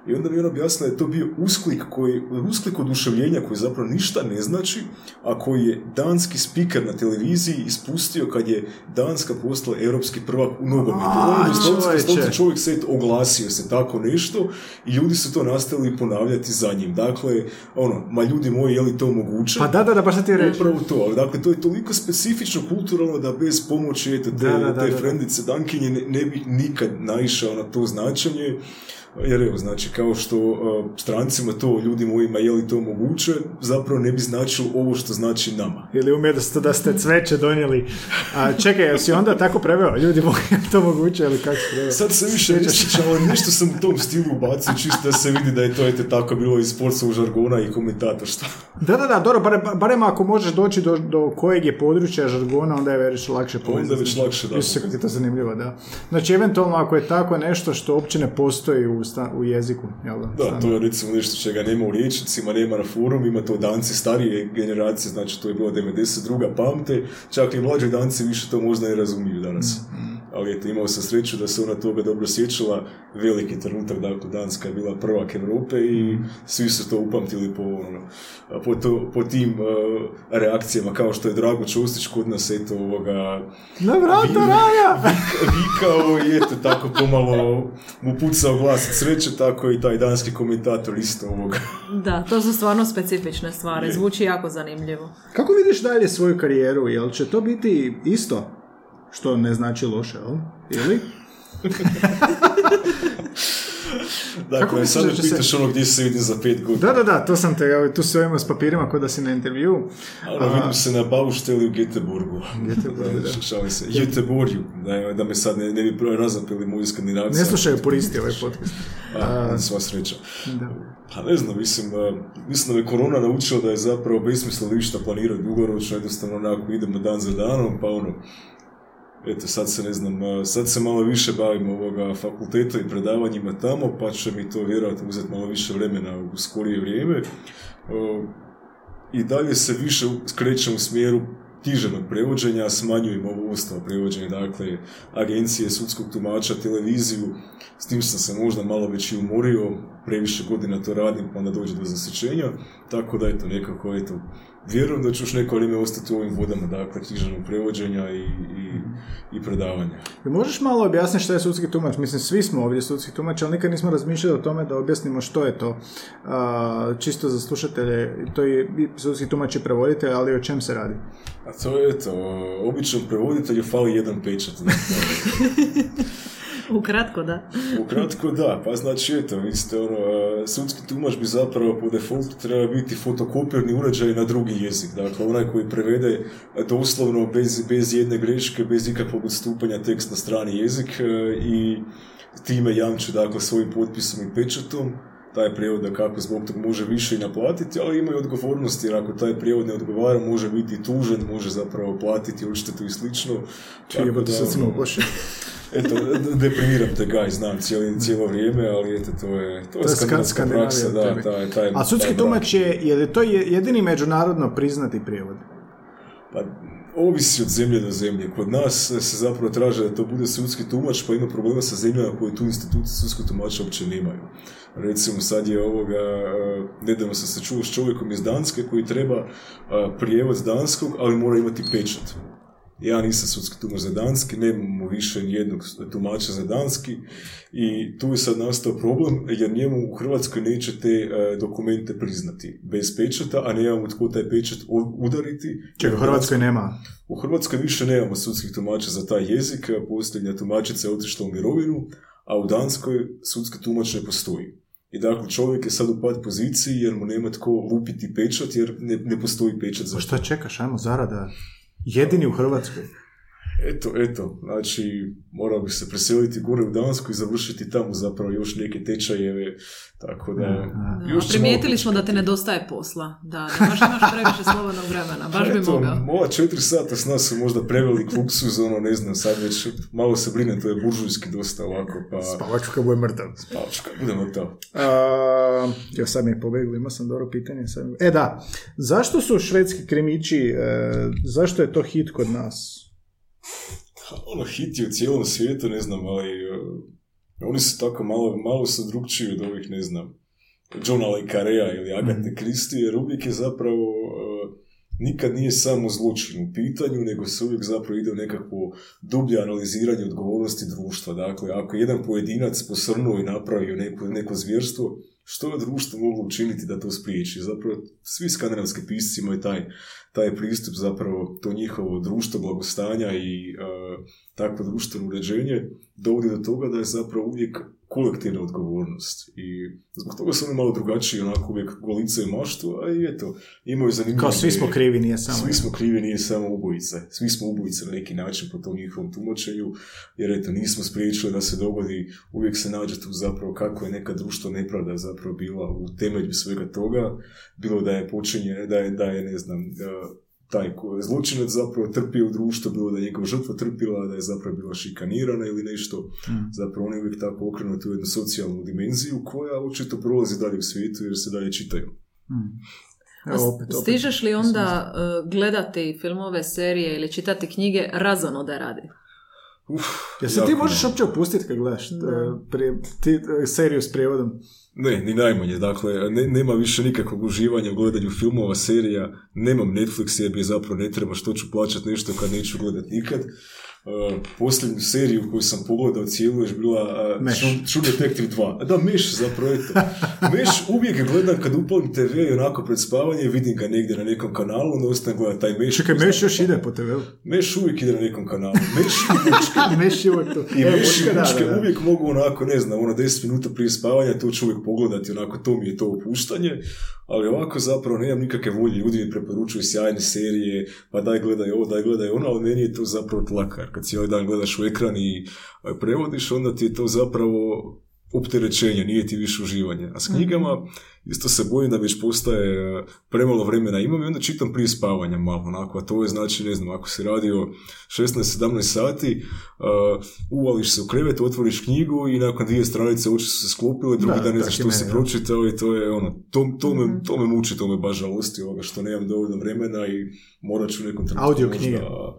i onda mi je on objasnila da je to bio usklik, koji, usklik oduševljenja koji zapravo ništa ne znači, a koji je danski spiker na televiziji ispustio kad je Danska postala europski prvak u nogometu. Ono, doslovce čovjek se oglasio se tako nešto i ljudi su to nastavili ponavljati za njim. Dakle, ono, ma ljudi moji, je li to moguće? Pa da, da, da, baš sad ti reći. Upravo to, ali dakle, to je toliko specifično kulturalno da bez pomoći eto, te, Da, da, da, te frendice Dankinje ne, ne bi nikad naišao na to značenje. Jer evo, znači, kao što uh, strancima to, ljudi mojima, je li to moguće, zapravo ne bi značilo ovo što znači nama. Ili umjesto da ste cveće donijeli. A, čekaj, jesi onda tako preveo? Ljudi, mogu je to moguće ili kako preveo? Sad se više ne nešto sam u tom stilu ubacio, čisto da se vidi da je to eto tako bilo iz sportsovog žargona i komentatorstva. Da, da, da, dobro, bare- barem ako možeš doći do, do kojeg je područja žargona, onda je već lakše povezati. Onda je već lakše, da. Kako je to zanimljivo, da. Znači, eventualno ako je tako nešto što uopće ne postoji u, sta- u jeziku, jel da? Da, to je recimo nešto čega nema u riječnicima, nema na forumima, to danci starije generacije, znači to je bilo 92. pamte, čak i mlađi danci više to možda ne razumiju danas. Ali eto, imao sam sreću da se ona toga dobro sjećala, veliki trenutak, dakle Danska je bila prvak Europe i svi su to upamtili po, ono, po, to, po tim uh, reakcijama, kao što je Drago Čostić kod nas, eto, ovoga, Na vrata Vi- raja! *laughs* vikao i eto tako pomalo mu pucao glas od sreće, tako i taj danski komentator isto ovoga. Da, to su stvarno specifične stvari. Zvuči jako zanimljivo. Kako vidiš dalje svoju karijeru? Jel će to biti isto? Što ne znači loše, jel? Ili? *laughs* Dakle, misliš sad da će se- pitaš ono gdje se vidim za pet godina. Da, da, da, to sam te, evo, tu se ovima s papirima kod da si na intervju. Ono, vidim se na Baušteli u Göteborgu. Göteborgu, da. Šalim se. Göteborgu, da, da me sad ne, ne bi prvo razapeli moji skandinavci. Ne slušaju puristi ovaj podcast. A, sva sreća. Da. Pa ne znam, mislim, a, mislim da me korona naučila da je zapravo besmisleno išta planirati dugoročno, jednostavno onako idemo dan za danom, pa ono, eto sad se ne znam, a, sad se malo više bavim ovoga fakulteta i predavanjima tamo, pa će mi to vjerojatno uzeti malo više vremena u skorije vrijeme. O, I dalje se više skrećem u smjeru književnog prevođenja, smanjujemo ovo ustavo prevođenja, dakle, agencije, sudskog tumača, televiziju, s tim sam se možda malo već i umorio, previše godina to radim, pa onda dođe do zasjećenja, tako da eto, nekako, eto, vjerujem da ću još neko vrijeme ostati u ovim vodama, dakle, književnog prevođenja i, i, i predavanja. I možeš malo objasniti što je sudski tumač? Mislim, svi smo ovdje sudski tumač, ali nikad nismo razmišljali o tome da objasnimo što je to. A, čisto za slušatelje, to je sudski tumač i prevoditelj, ali o čem se radi? A to je to, običnom prevoditelju fali jedan pečat. *laughs* Ukratko da. *laughs* Ukratko da, pa znači eto, vi ste ono, e, sudski tumač bi zapravo po defaultu treba biti fotokopirni uređaj na drugi jezik, dakle onaj koji prevede doslovno bez, bez jedne greške, bez ikakvog odstupanja tekst na strani jezik e, i time jamči dakle svojim potpisom i pečatom taj prijevod da kako zbog toga može više i naplatiti, ali ima i odgovornosti jer ako taj prijevod ne odgovara može biti tužen, može zapravo platiti odštetu i slično. Čije da, sad eto, deprimiram te gaj, znam cijelo, cijelo vrijeme, ali eto, to je, to, je skandinavska praksa, da, taj, taj, A sudski tumač je, je li to jedini međunarodno priznati prijevod? Pa, ovisi od zemlje do zemlje. Kod nas se zapravo traže da to bude sudski tumač, pa ima problema sa zemljama koje tu institucije sudskog tumača uopće nemaju. Recimo sad je ovoga, nedavno sam se čuo s čovjekom iz Danske koji treba prijevod danskog, ali mora imati pečat. Ja nisam sudski tumač za danski, nemamo više nijednog tumača za danski i tu je sad nastao problem jer njemu u Hrvatskoj neće te e, dokumente priznati bez pečata, a nemamo tko taj pečat udariti. Čega u Hrvatskoj nema? U Hrvatskoj više nemamo sudskih tumača za taj jezik, posljednja tumačica je otišla u mirovinu, a u Danskoj sudski tumač ne postoji. I dakle, čovjek je sad u pad poziciji jer mu nema tko lupiti pečat jer ne, ne postoji pečat za pa šta čekaš, ajmo zarada. Jedini u Hrvatskoj. Eto, eto, znači morao bi se preseliti gore u Dansku i završiti tamo zapravo još neke tečajeve, tako da... da još primijetili smo da te nedostaje posla, da, da baš imaš previše slobodnog vremena, baš bi mogao. Moja četiri sata s nas su možda prevelik luksuz, ono ne znam, sad već malo se brine, to je buržujski dosta ovako, pa... Spavaču kad bude mrtav. Spavaču kad bude mrtav. ja sad mi je pobeglo, imao sam dobro pitanje. Sad... E da, zašto su švedski kremići, e, zašto je to hit kod nas? *laughs* ono hiti u cijelom svijetu, ne znam, ali uh, oni su tako malo, malo su drugčiji od ovih, ne znam, Johna Le Carrea ili Agate Christie, jer uvijek je zapravo uh, nikad nije samo zločin u pitanju, nego se uvijek zapravo ide u nekakvo dublje analiziranje odgovornosti društva. Dakle, ako jedan pojedinac posrnuo i napravio neko, neko zvjerstvo, što je društvo moglo učiniti da to spriječi? Zapravo, svi skandinavski pisci imaju taj, taj pristup, zapravo to njihovo društvo blagostanja i uh, takvo društveno uređenje dovodi do toga da je zapravo uvijek kolektivna odgovornost. I zbog toga su oni malo drugačiji, onako uvijek golice i maštu, a i eto, imaju zanimljivo... Kao svi smo krivi, nije samo... Svi smo krivi, nije samo ubojice. Svi smo ubojice na neki način po tom njihovom tumačenju, jer eto, nismo spriječili da se dogodi, uvijek se nađe tu zapravo kako je neka društvo nepravda zapravo bila u temelju svega toga, bilo da je počinje, da je, da je ne znam, taj ko je zločinac zapravo trpio u društvu, bilo da je njegova žrtva trpila, da je zapravo bila šikanirana ili nešto. Mm. Zapravo oni uvijek tako okrenuti u jednu socijalnu dimenziju koja očito prolazi dalje u svijetu jer se dalje čitaju. Mm. Evo, opet, opet. Stižeš li onda uh, gledati filmove, serije ili čitati knjige razono da radi? Uf, ja se ti možeš uopće opustiti kad gledaš prije, ti, seriju s prijevodom? Ne, ni najmanje. Dakle, ne, nema više nikakvog uživanja u gledanju filmova, serija. Nemam Netflix jer bi zapravo ne treba što ću plaćati nešto kad neću gledati nikad. Uh, posljednju seriju koju sam pogledao cijelu je bila uh, True, Detective 2. Da, Meš zapravo je to. *laughs* Meš uvijek gledam kad upalim TV i onako pred spavanje, vidim ga negdje na nekom kanalu, onda ostanem gledati taj Meš. Čekaj, Meš još ide po TV-u? Meš uvijek ide na nekom kanalu. Meš *laughs* i Bučke. meš je uvijek to. I e, Meš i Bučke uvijek mogu onako, ne znam, ono 10 minuta prije spavanja, to ću uvijek pogledati, onako to mi je to opuštanje ali ovako zapravo nemam nikakve volje, ljudi mi preporučuju sjajne serije, pa daj gledaj ovo, daj gledaj ono, ali meni je to zapravo tlakar. Kad cijeli dan gledaš u ekran i prevodiš, onda ti je to zapravo opterećenje, nije ti više uživanje. A s knjigama isto se bojim da već postaje e, premalo vremena imam i onda čitam prije spavanja malo, onako, a to je znači, ne znam, ako si radio 16-17 sati, uh, uvališ se u krevet, otvoriš knjigu i nakon dvije stranice oči su se sklopile, drugi Da, dan ne znaš što si pročitao i to je ono, to, to, me, to me muči, to me baš žalosti ovoga što nemam dovoljno vremena i morat ću nekom trenutku Audio možda-.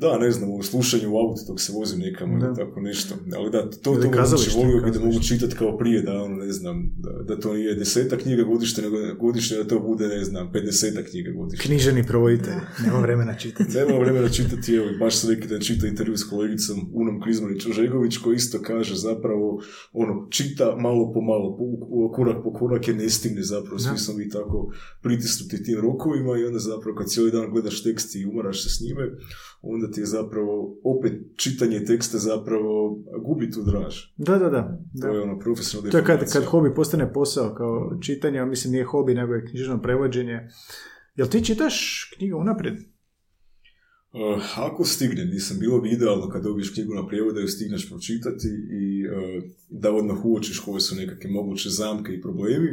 Da, ne znam, u slušanju u autu dok se vozim nekamo ili tako nešto. Ali da, to, to kazalište, volio bi da mogu čitati kao prije, da, ono, ne znam, da, da to nije deseta knjiga godišnje, nego godišnje da to bude, ne znam, 50 knjiga godišnje. Knjiženi provoditelj, nema vremena čitati. *laughs* Nema vremena čitati, evo, baš sam neki dan čitao intervju s kolegicom Unom Klizmanić-Ožegović, koji isto kaže zapravo, ono, čita malo po malo, po, korak po korak, jer ne stigne zapravo, svi smo mi tako pritisnuti tim rokovima i onda zapravo kad cijeli dan gledaš tekst i umaraš se s njime, onda ti je zapravo opet čitanje teksta zapravo gubi tu draž. Da, da, da. To je ono profesionalna To je kad, kad hobi postane posao kao čitanje, a mislim nije hobi, nego je knjižno prevođenje. Jel ti čitaš knjigu unaprijed? Uh, ako stigne, nisam bilo bi idealno kad dobiješ knjigu na prijevod da ju stigneš pročitati i uh, da odmah uočiš koje su nekakve moguće zamke i problemi,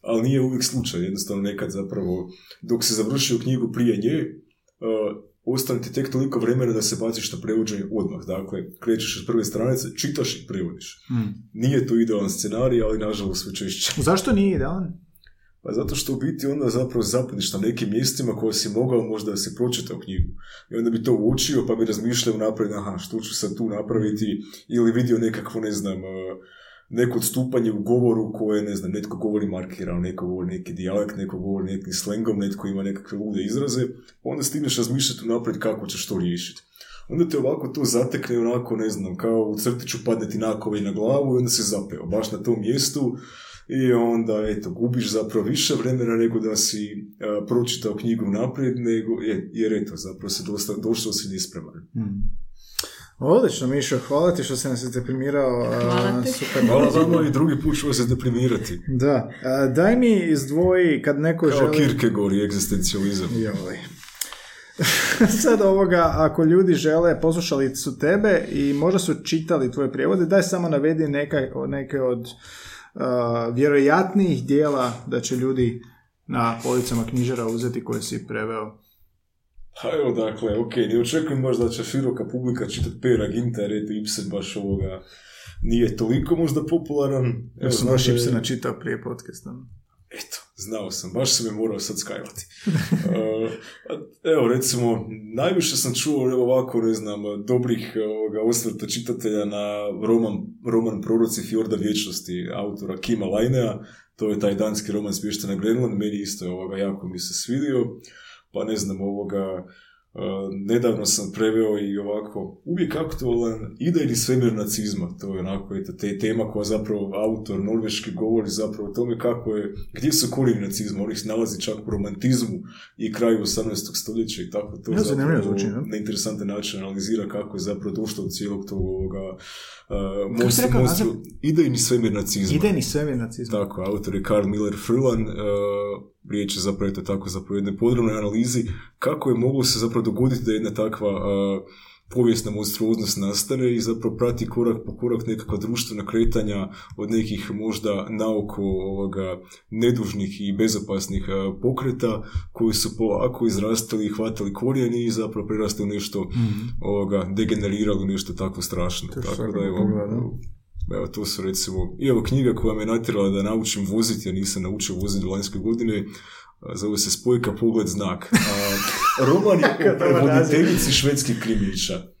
ali nije uvijek slučaj, jednostavno nekad zapravo dok se završio knjigu prije nje, uh, ostane ti tek toliko vremena da se baciš na prevođenje odmah, dakle, krećeš od prve stranice, čitaš i prevodiš. Nije to idealan scenarij, ali nažalost sve češće. *laughs* Zašto nije idealan? Pa zato što u biti onda zapravo zapadiš na nekim mjestima koje si mogao možda da si pročitao knjigu. I onda bi to uočio pa bi razmišljao naprijed, aha, što ću sad tu napraviti, ili vidio nekakvo, ne znam, eh, neko odstupanje u govoru koje, ne znam, netko govori markirano, neko govori neki dijalekt, neko govori nekim slengom, netko ima nekakve lude izraze, onda stigneš razmišljati naprijed kako ćeš to riješiti. Onda te ovako to zatekne onako, ne znam, kao u crtiću padne ti nakove na glavu i onda se zapeo, baš na tom mjestu i onda, eto, gubiš zapravo više vremena nego da si a, pročitao knjigu naprijed, nego, je- jer eto, zapravo se dosta, došao si nespreman. Odlično, Mišo, hvala ti što si nas deprimirao. a, Hvala ti. Super. Hvala vama i drugi put ću vas se deprimirati. Da, a, daj mi izdvoji kad neko Kao želi... Kierkegaard i egzistencijalizam. Joj. *laughs* Sad ovoga, ako ljudi žele, poslušali su tebe i možda su čitali tvoje prijevode, daj samo navedi neka, neke od uh, vjerojatnijih dijela da će ljudi na policama knjižara uzeti koje si preveo. Pa evo, dakle, ok, ne očekujem baš da će široka publika čitati Pera Ginta, jer eto, Ibsen baš ovoga nije toliko možda popularan. Ja sam baš je- Ibsena čitao prije podcasta. Eto, znao sam, baš sam je morao sad skajvati. *laughs* Uh, evo, recimo, najviše sam čuo evo ovako, ne znam, dobrih ovoga, osvrta čitatelja na roman, roman Proroci Fjorda vječnosti autora Kima Lajnea. To je taj danski roman Smješten na Grenland, meni isto ovoga, jako mi se svidio. Pa ne znam, ovoga, Uh, nedavno sam preveo i ovako uvijek aktualan idejni svemir nacizma. To je onako eto, te tema koja zapravo autor norveški govori zapravo o tome kako je, gdje su korijeni nacizma, on ih nalazi čak u romantizmu i kraju 18. stoljeća i tako to Ja, zapravo zvuči, da. na interesantan način analizira kako je zapravo došlo do cijelog tog ovoga uh, rekao naziv? idejni svemir nacizma. Idejni svemir nacizma. Tako, autor je Karl Miller Furlan, uh, riječ je zapravo eto tako zapravo jednoj podrobnoj analizi kako je moglo se zapravo dogoditi da jedna takva uh, povijesna monstruoznost nastane i zapravo prati korak po korak nekakva društvena kretanja od nekih možda naoko ovoga nedužnih i bezopasnih pokreta koji su polako izrastali i hvatali korijeni i zapravo prerastali nešto ovoga, degenerirali u nešto tako strašno. Tako da evo. Evo, to su recimo, i evo knjiga koja me natjerala da naučim voziti, ja nisam naučio voziti lanjske godine, zove se Spojka pogled znak. A, roman je *laughs* o prevoditeljici švedskih krimića.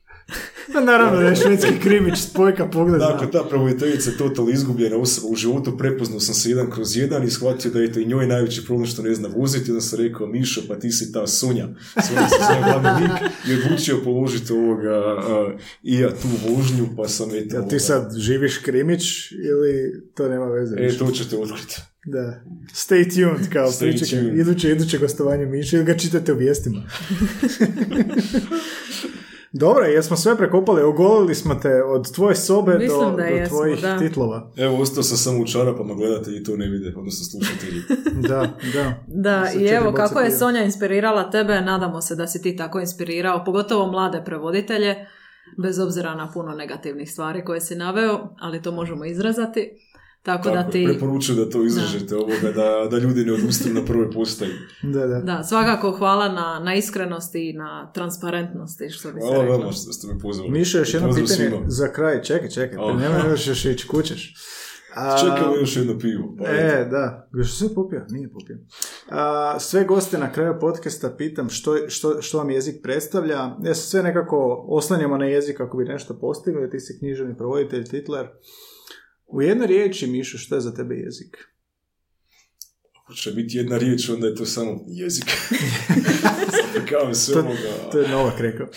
Pa naravno da je švedski krimić, spojka pogled. Dakle, ta prevoditeljica je totalno izgubljena osoba u životu, prepoznao sam se jedan kroz jedan i shvatio da je to i njoj najveći problem što ne zna voziti, onda sam rekao, Mišo, pa ti si ta Sonja, Sonja se zove glavni lik i odlučio položiti ovoga a, i ja tu vožnju, pa sam eto... Jel ti sad živiš krimić ili to nema veze? E, to ćete otkriti. Da. Stay tuned, kao Stay pričekaj. Iduće, iduće gostovanje Miša ili ga čitate u vijestima. *laughs* Dobro, jesmo sve prekopali, ogolili smo te od tvoje sobe Mislim do, da do jesmo, tvojih da. titlova. Evo, ostao sam samo u čarapama, gledatelji to ne vide, odnosno slušatelji. *laughs* Da, da. Da, i evo kako je. Sonja inspirirala tebe, nadamo se da si ti tako inspirirao, pogotovo mlade prevoditelje. bez obzira na puno negativnih stvari koje si naveo, ali to možemo izrazati. Tako, da Tako, ti... Preporučujem da to izražete ovoga, da, da ljudi ne odustaju na prvoj postaji. Da, da. Da, svakako hvala na, na iskrenosti i na transparentnosti, što bi se Hvala vama što ste me pozvali. Mišo, još jedno pitanje svima. za kraj. Čekaj, čekaj, Aha. nema još još ići, kućeš. *laughs* A, Čekamo još jedno pivo. Pa eto. E, da. Još sve popio? Nije popio. A, sve goste na kraju podcasta pitam što, što, što vam jezik predstavlja. Ja se sve nekako oslanjamo na jezik kako bi nešto postigli. Ti si književni provoditelj, titler. U jednoj riječi, Mišo, što je za tebe jezik? Ako će biti jedna riječ, onda je to samo jezik. *laughs* Zaprekavam se To- ovoga. To je Novak rekao.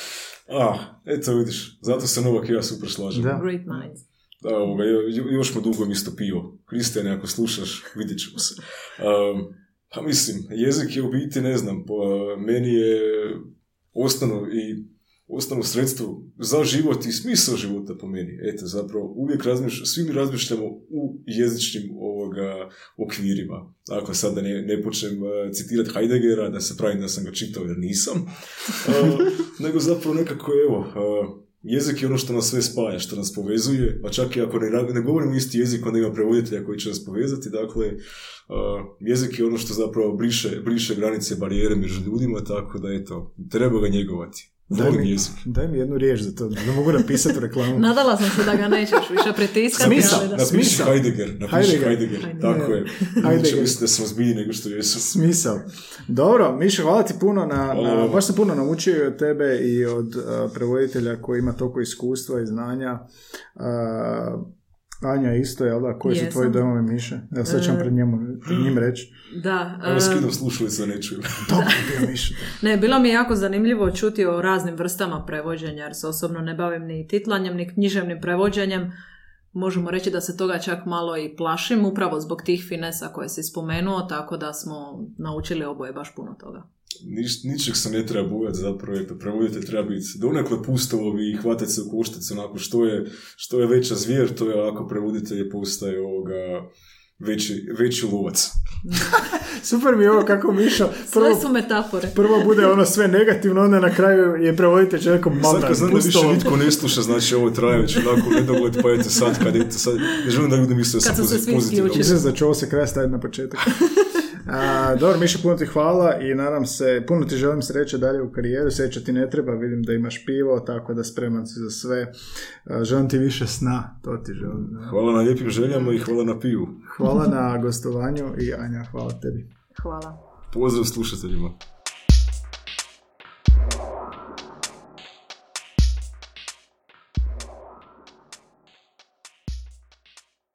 A, eto vidiš, zato se Novak i ja super slažemo. Da. Great minds. Da, ovoga, jo- još smo dugo isto pivo. Kristijane, ako slušaš, vidjet ćemo se. Um, pa mislim, jezik je u biti, ne znam, po, meni je osnovno i osnovno sredstvo za život i smisao života po meni. Eto, zapravo, uvijek razmišljamo, svi mi razmišljamo u jezičnim ovoga okvirima. Dakle, sad da ne, ne počnem uh, citirati Heideggera, da se pravim da sam ga čitao jer nisam, uh, *laughs* nego zapravo nekako, evo, uh, jezik je ono što nas sve spaja, što nas povezuje, pa čak i ako ne, ne govorimo isti jezik, onda ima prevoditelja koji će nas povezati, dakle, uh, jezik je ono što zapravo briše, briše granice, barijere među ljudima, tako da, eto, treba ga njegovati. Daj mi, daj mi jednu riječ za to, da mogu napisati reklamu. *laughs* Nadala sam se da ga nećeš više pritiskati. Smisao. ali da- Napiši Smisao. Heidegger, napiši Heidegger. Heidegger, Heidegger. tako je. Heidegger. Misliti da sam zbilji nego što jesu. Smisao. Dobro, Miša, hvala ti puno na, na baš sam puno naučio i od tebe i od uh, prevoditelja koji ima toliko iskustva i znanja. Uh, Anja isto, jel da? Koji su Jesam. tvoji dojmovi Miše? Ću vam E, pred, njemu, pred njim reći. Da, Evo e, skidam slušalice, ne čujem. *laughs* Dobro bio Miša. Ne, bilo mi je jako zanimljivo čuti o raznim vrstama prevođenja, jer se osobno ne bavim ni titlanjem, ni književnim prevođenjem. Možemo reći da se toga čak malo i plašim, upravo zbog tih finesa koje si spomenuo, tako da smo naučili oboje baš puno toga. Nič, ničeg se ne treba bojati zapravo, eto, prevoditelj treba biti donekle pustovovi i hvatati se u koštac, onako što je, što je veća zvijer, to je ako prevoditelj postaje ovoga veći, veći lovac. *laughs* Super mi je ovo kako Miša Sve prvo, su metafore. prvo bude ono sve negativno, onda na kraju je prevoditelj će neko Sad kad znam da više nitko ne sluša, znači ovo traje već onako nedogled, pa eto sad kad eto sad, ne želim da ljudi misle da Kad sam su se pozi- svi pozitivno. isključili. Mislim da će ovo se kraj staviti na početak. *laughs* A, dobro, Miša, puno ti hvala i nadam se, puno ti želim sreće dalje u karijeru, sreća ti ne treba, vidim da imaš pivo, tako da spreman si za sve. A, želim ti više sna, to ti želim. Hvala na lijepim željama i hvala na pivu. Hvala na gostovanju i Anja, hvala tebi. Hvala. Pozdrav slušateljima.